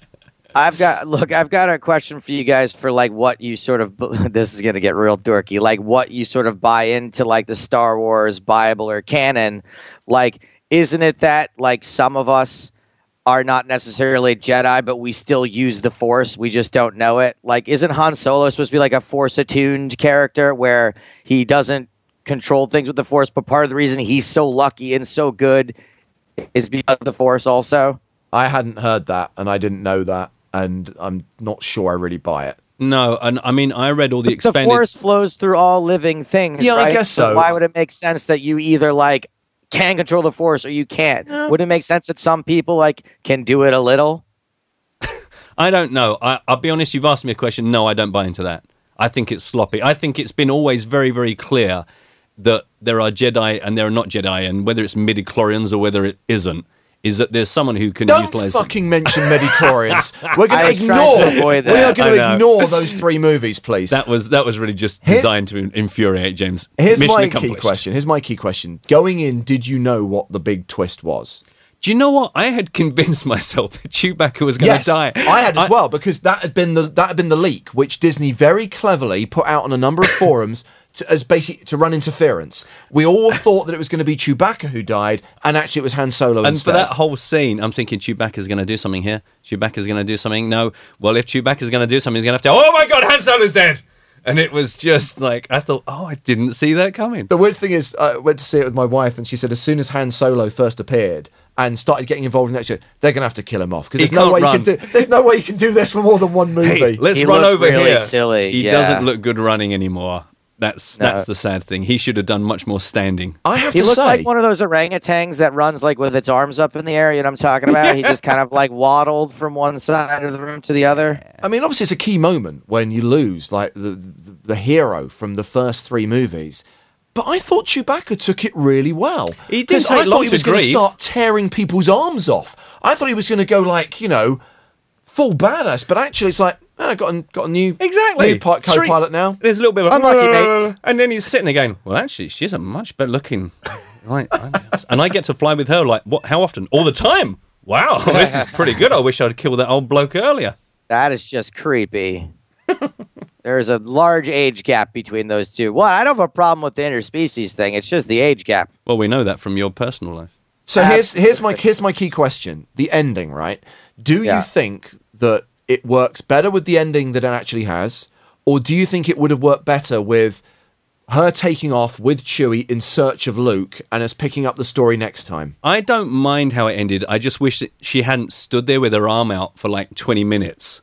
I've got look. I've got a question for you guys for like what you sort of. This is gonna get real dorky. Like what you sort of buy into like the Star Wars Bible or canon. Like, isn't it that like some of us are not necessarily Jedi, but we still use the Force. We just don't know it. Like, isn't Han Solo supposed to be like a Force attuned character where he doesn't control things with the Force? But part of the reason he's so lucky and so good is because of the Force, also. I hadn't heard that, and I didn't know that, and I'm not sure I really buy it. no, and I mean I read all the expanded. the force flows through all living things. Yeah, I right? guess so. Why would it make sense that you either like can control the force or you can't? Would it make sense that some people like can do it a little? I don't know. I, I'll be honest. You've asked me a question. No, I don't buy into that. I think it's sloppy. I think it's been always very, very clear that there are Jedi and there are not Jedi, and whether it's midi-chlorians or whether it isn't, is that there's someone who can Don't utilize them. fucking mention midi-chlorians. We're going to ignore. We are going to ignore those three movies, please. That was that was really just Here's- designed to infuriate James. Here's Mission my accomplished. key question. Here's my key question. Going in, did you know what the big twist was? Do you know what? I had convinced myself that Chewbacca was going to Yes, die. I had as well because that had been the that had been the leak, which Disney very cleverly put out on a number of forums to, as basic to run interference. We all thought that it was going to be Chewbacca who died, and actually it was Han Solo And instead. for that whole scene, I'm thinking Chewbacca's going to do something here. Chewbacca's going to do something. No. Well, if Chewbacca's going to do something, he's going to have to. Oh my God, Han Solo's dead! And it was just like I thought. Oh, I didn't see that coming. The weird thing is, I went to see it with my wife, and she said as soon as Han Solo first appeared and started getting involved in that shit, they're going to have to kill him off because there's no way run. you can do. There's no way you can do this for more than one movie. Hey, let's He run over really here. silly, He yeah. doesn't look good running anymore. That's No. that's the sad thing. He should have done much more standing. I have He to looked say, like one of those orangutans that runs like with its arms up in the air. You know what I'm talking about? He just kind of like waddled from one side of the room to the other. I mean, obviously, it's a key moment when you lose like the the, the hero from the first three movies. But I thought Chewbacca took it really well. He didn't 'Cause take I thought long he was going to start tearing people's arms off. I thought he was going to go like you know, full badass. But actually, it's like ah, got a, got a new Exactly. new pi- co-pilot now. There's a little bit of Unlucky, mate. and then he's sitting there going, "Well, actually, she's a much better looking." Like, and I get to fly with her. Like, what? How often? All the time. Wow, this is pretty good. I wish I'd killed that old bloke earlier. That is just creepy. There's a large age gap between those two. Well, I don't have a problem with the interspecies thing. It's just the age gap. Well, we know that from your personal life. So here's here's my here's my key question: the ending, right? Do Yeah. you think that it works better with the ending that it actually has, or do you think it would have worked better with her taking off with Chewie in search of Luke and us picking up the story next time? I don't mind how it ended. I just wish that she hadn't stood there with her arm out for like 20 minutes.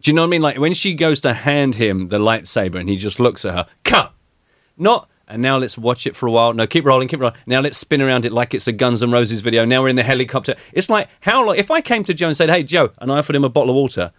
Do you know what I mean? Like when she goes to hand him the lightsaber and he just looks at her, cut. Not, and now let's watch it for a while. No, keep rolling, keep rolling. Now let's spin around it like it's a Guns N' Roses video. Now we're in the helicopter. It's like, how long? If I came to Joe and said, hey, Joe, and I offered him a bottle of water,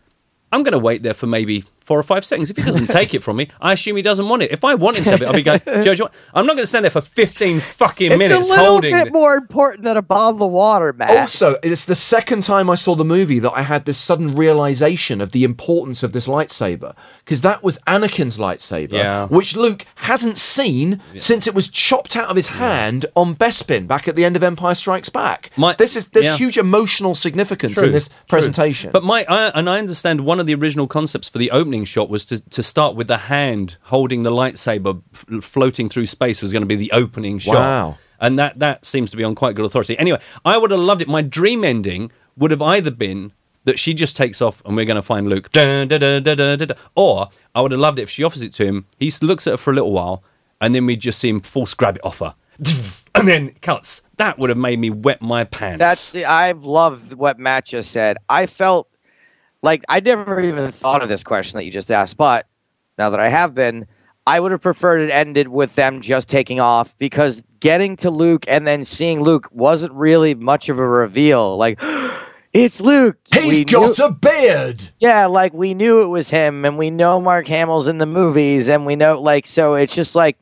I'm going to wait there for maybe four or five seconds. If he doesn't take it from me, I assume he doesn't want it. If I want him to have it, I'll be going, Joe, do you want-" I'm not going to stand there for 15 fucking It's minutes holding It's a little holding. bit more important than a bottle of water, Matt. Also, it's the second time I saw the movie that I had this sudden realization of the importance of this lightsaber because that was Anakin's lightsaber, Yeah. which Luke hasn't seen since it was chopped out of his hand on Bespin back at the end of Empire Strikes Back. My- this is there's yeah. huge emotional significance True, in this true. presentation. But my, I, and I understand one of the original concepts for the opening shot was to, to start with the hand holding the lightsaber f- floating through space was going to be the opening shot. Wow. And that, that seems to be on quite good authority. Anyway, I would have loved it. My dream ending would have either been that she just takes off and we're going to find Luke, dun, dun, dun. or I would have loved it if she offers it to him. He looks at her for a little while, and then we just see him force grab it off her, and then cuts. That would have made me wet my pants. That's the, I love what Matt just said. I felt like I never even thought of this question that you just asked, but now that I have been, I would have preferred it ended with them just taking off because getting to Luke and then seeing Luke wasn't really much of a reveal. Like, it's Luke. He's We got knew- a beard. yeah, like we knew it was him, and we know Mark Hamill's in the movies, and we know like so. It's just like,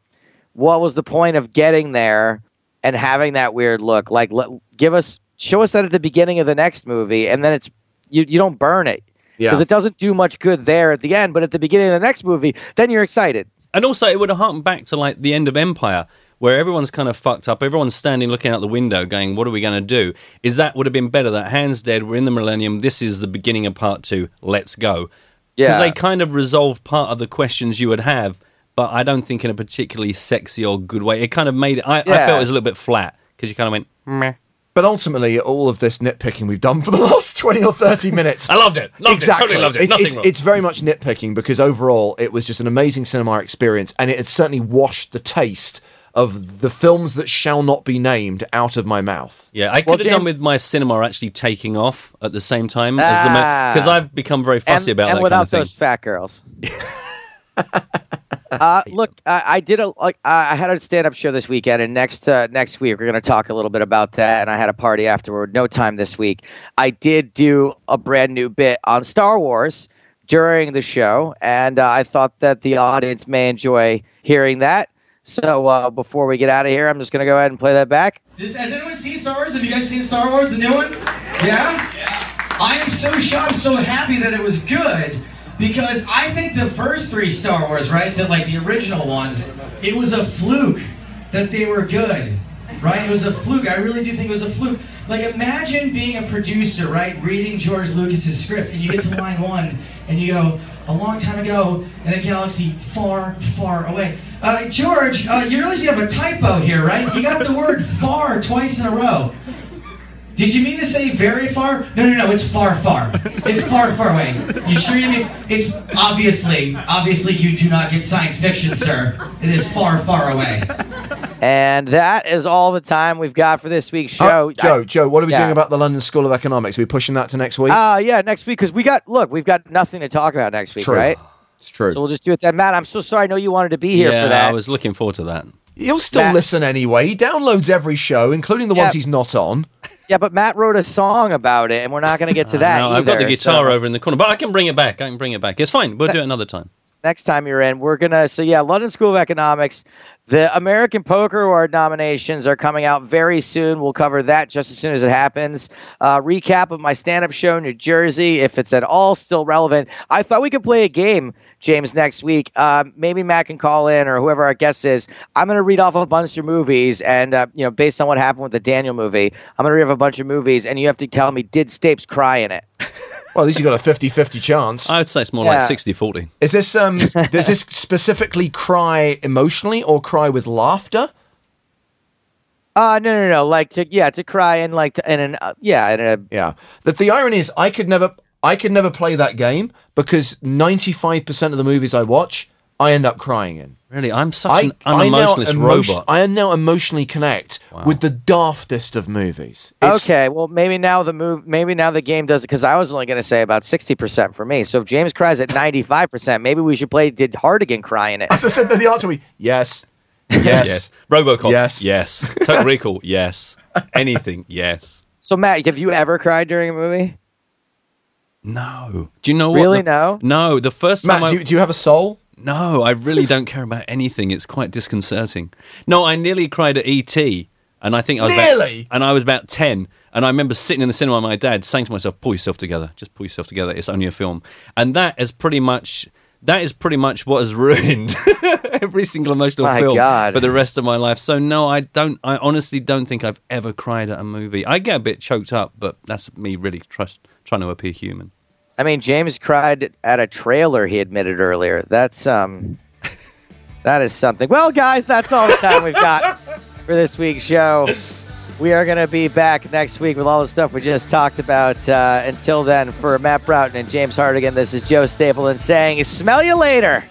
what was the point of getting there and having that weird look? Like, let, give us, show us that at the beginning of the next movie, and then it's you. You don't burn it because Yeah. it doesn't do much good there at the end, but at the beginning of the next movie, then you're excited. And also, it would have harkened back to like the end of Empire, where everyone's kind of fucked up. Everyone's standing looking out the window, going, "What are we going to do?" Is that would have been better? That Han's dead. We're in the Millennium. This is the beginning of Part Two. Let's go. Because Yeah. they kind of resolved part of the questions you would have, but I don't think in a particularly sexy or good way. It kind of made it. I, I felt it was a little bit flat because you kind of went, Meh. But ultimately, all of this nitpicking we've done for the last 20 or 30 minutes. I loved it. Loved exactly. it. Totally loved it. It's, Nothing it's, wrong. it's very much nitpicking because overall, it was just an amazing cinema experience and it has certainly washed the taste of the films that shall not be named out of my mouth. Yeah, I could Well, have Jim- done with my cinema actually taking off at the same time as the because Ah. I've become very fussy and, about and that without kind of thing. those fat girls. uh, look, I, I did a like I had a stand up show this weekend, and next uh, next week we're going to talk a little bit about that. And I had a party afterward. No time this week. I did do a brand new bit on Star Wars during the show, and uh, I thought that the audience may enjoy hearing that. So uh, before we get out of here, I'm just going to go ahead and play that back. Does, has anyone seen Star Wars? Have you guys seen Star Wars, the new one? Yeah? I am so shocked, so happy that it was good because I think the first three Star Wars, right, the, like the original ones, it was a fluke that they were good, right? It was a fluke. I really do think it was a fluke. Like imagine being a producer, right, reading George Lucas's script, and you get to line one, and you go, a long time ago in a galaxy far, far away. Uh, George, uh, you realize you have a typo here, right? You got the word far twice in a row. Did you mean to say very far? No, no, no. It's far, far. It's far, far away. You sure you mean? It's obviously, obviously, you do not get science fiction, sir. It is far, far away. And that is all the time we've got for this week's Uh, show. Joe, Joe, what are we Yeah. doing about the London School of Economics? Are we pushing that to next week? Uh, yeah, next week because we got look, we've got nothing to talk about next week, True. right? it's true. So we'll just do it then. Matt, I'm so sorry. I know you wanted to be here yeah, for that. I was looking forward to that. He'll still Matt- listen anyway. He downloads every show, including the Yeah. ones he's not on. Yeah, but Matt wrote a song about it, and we're not going to get to that. No, I've got the guitar so over in the corner, but I can bring it back. I can bring it back. It's fine. We'll do it another time. Next time you're in, we're gonna. So yeah, London School of Economics. The American Poker Award nominations are coming out very soon. We'll cover that just as soon as it happens. Uh, recap of my stand-up show, in New Jersey, if it's at all still relevant. I thought we could play a game, James, next week. Uh, maybe Matt can call in or whoever our guest is. I'm going to read off a bunch of movies, and uh, you know, based on what happened with the Daniel movie, I'm going to read off a bunch of movies, and you have to tell me did Stapes cry in it? Well, at least you got a 50-50 chance. I would say it's more Yeah. like 60 40. Is this um? does this specifically cry emotionally or cry with laughter? Uh no, no, no. Like to yeah, to cry in like to, in an uh, yeah, in a Yeah. That the irony is, I could never, I could never play that game because ninety-five percent of the movies I watch, I end up crying in. Really, I'm such I, an I now unemotionless emotion- robot. I now emotionally connect with the daftest of movies. It's- Okay, well maybe now the move maybe now the game does it because I was only going to say about sixty percent for me. So if James cries at ninety five percent, maybe we should play Did Hartigan cry in it? As I said, the answer was yes, yes. yes. Robocop. Yes. Yes. Total Recall. Yes. Anything. Yes. So Matt, have you ever cried during a movie? No. Do you know what? Really? the- No? No. The first time Matt, do you, do you have a soul? No, I really don't care about anything. It's quite disconcerting. No, I nearly cried at ET, and I think I was about- Nearly? and I was about ten, and I remember sitting in the cinema with my dad, saying to myself, "Pull yourself together. Just pull yourself together. It's only a film." And that is pretty much that is pretty much what has ruined every single emotional My film God. for the rest of my life. So no, I don't. I honestly don't think I've ever cried at a movie. I get a bit choked up, but that's me really trust, trying to appear human. I mean, James cried at a trailer. He admitted earlier. That's um, that is something. Well, guys, that's all the time we've got for this week's show. We are going to be back next week with all the stuff we just talked about. Uh, until then, for Matt Broughton and James Hartigan, this is Joe Stapleton saying, "Smell you later."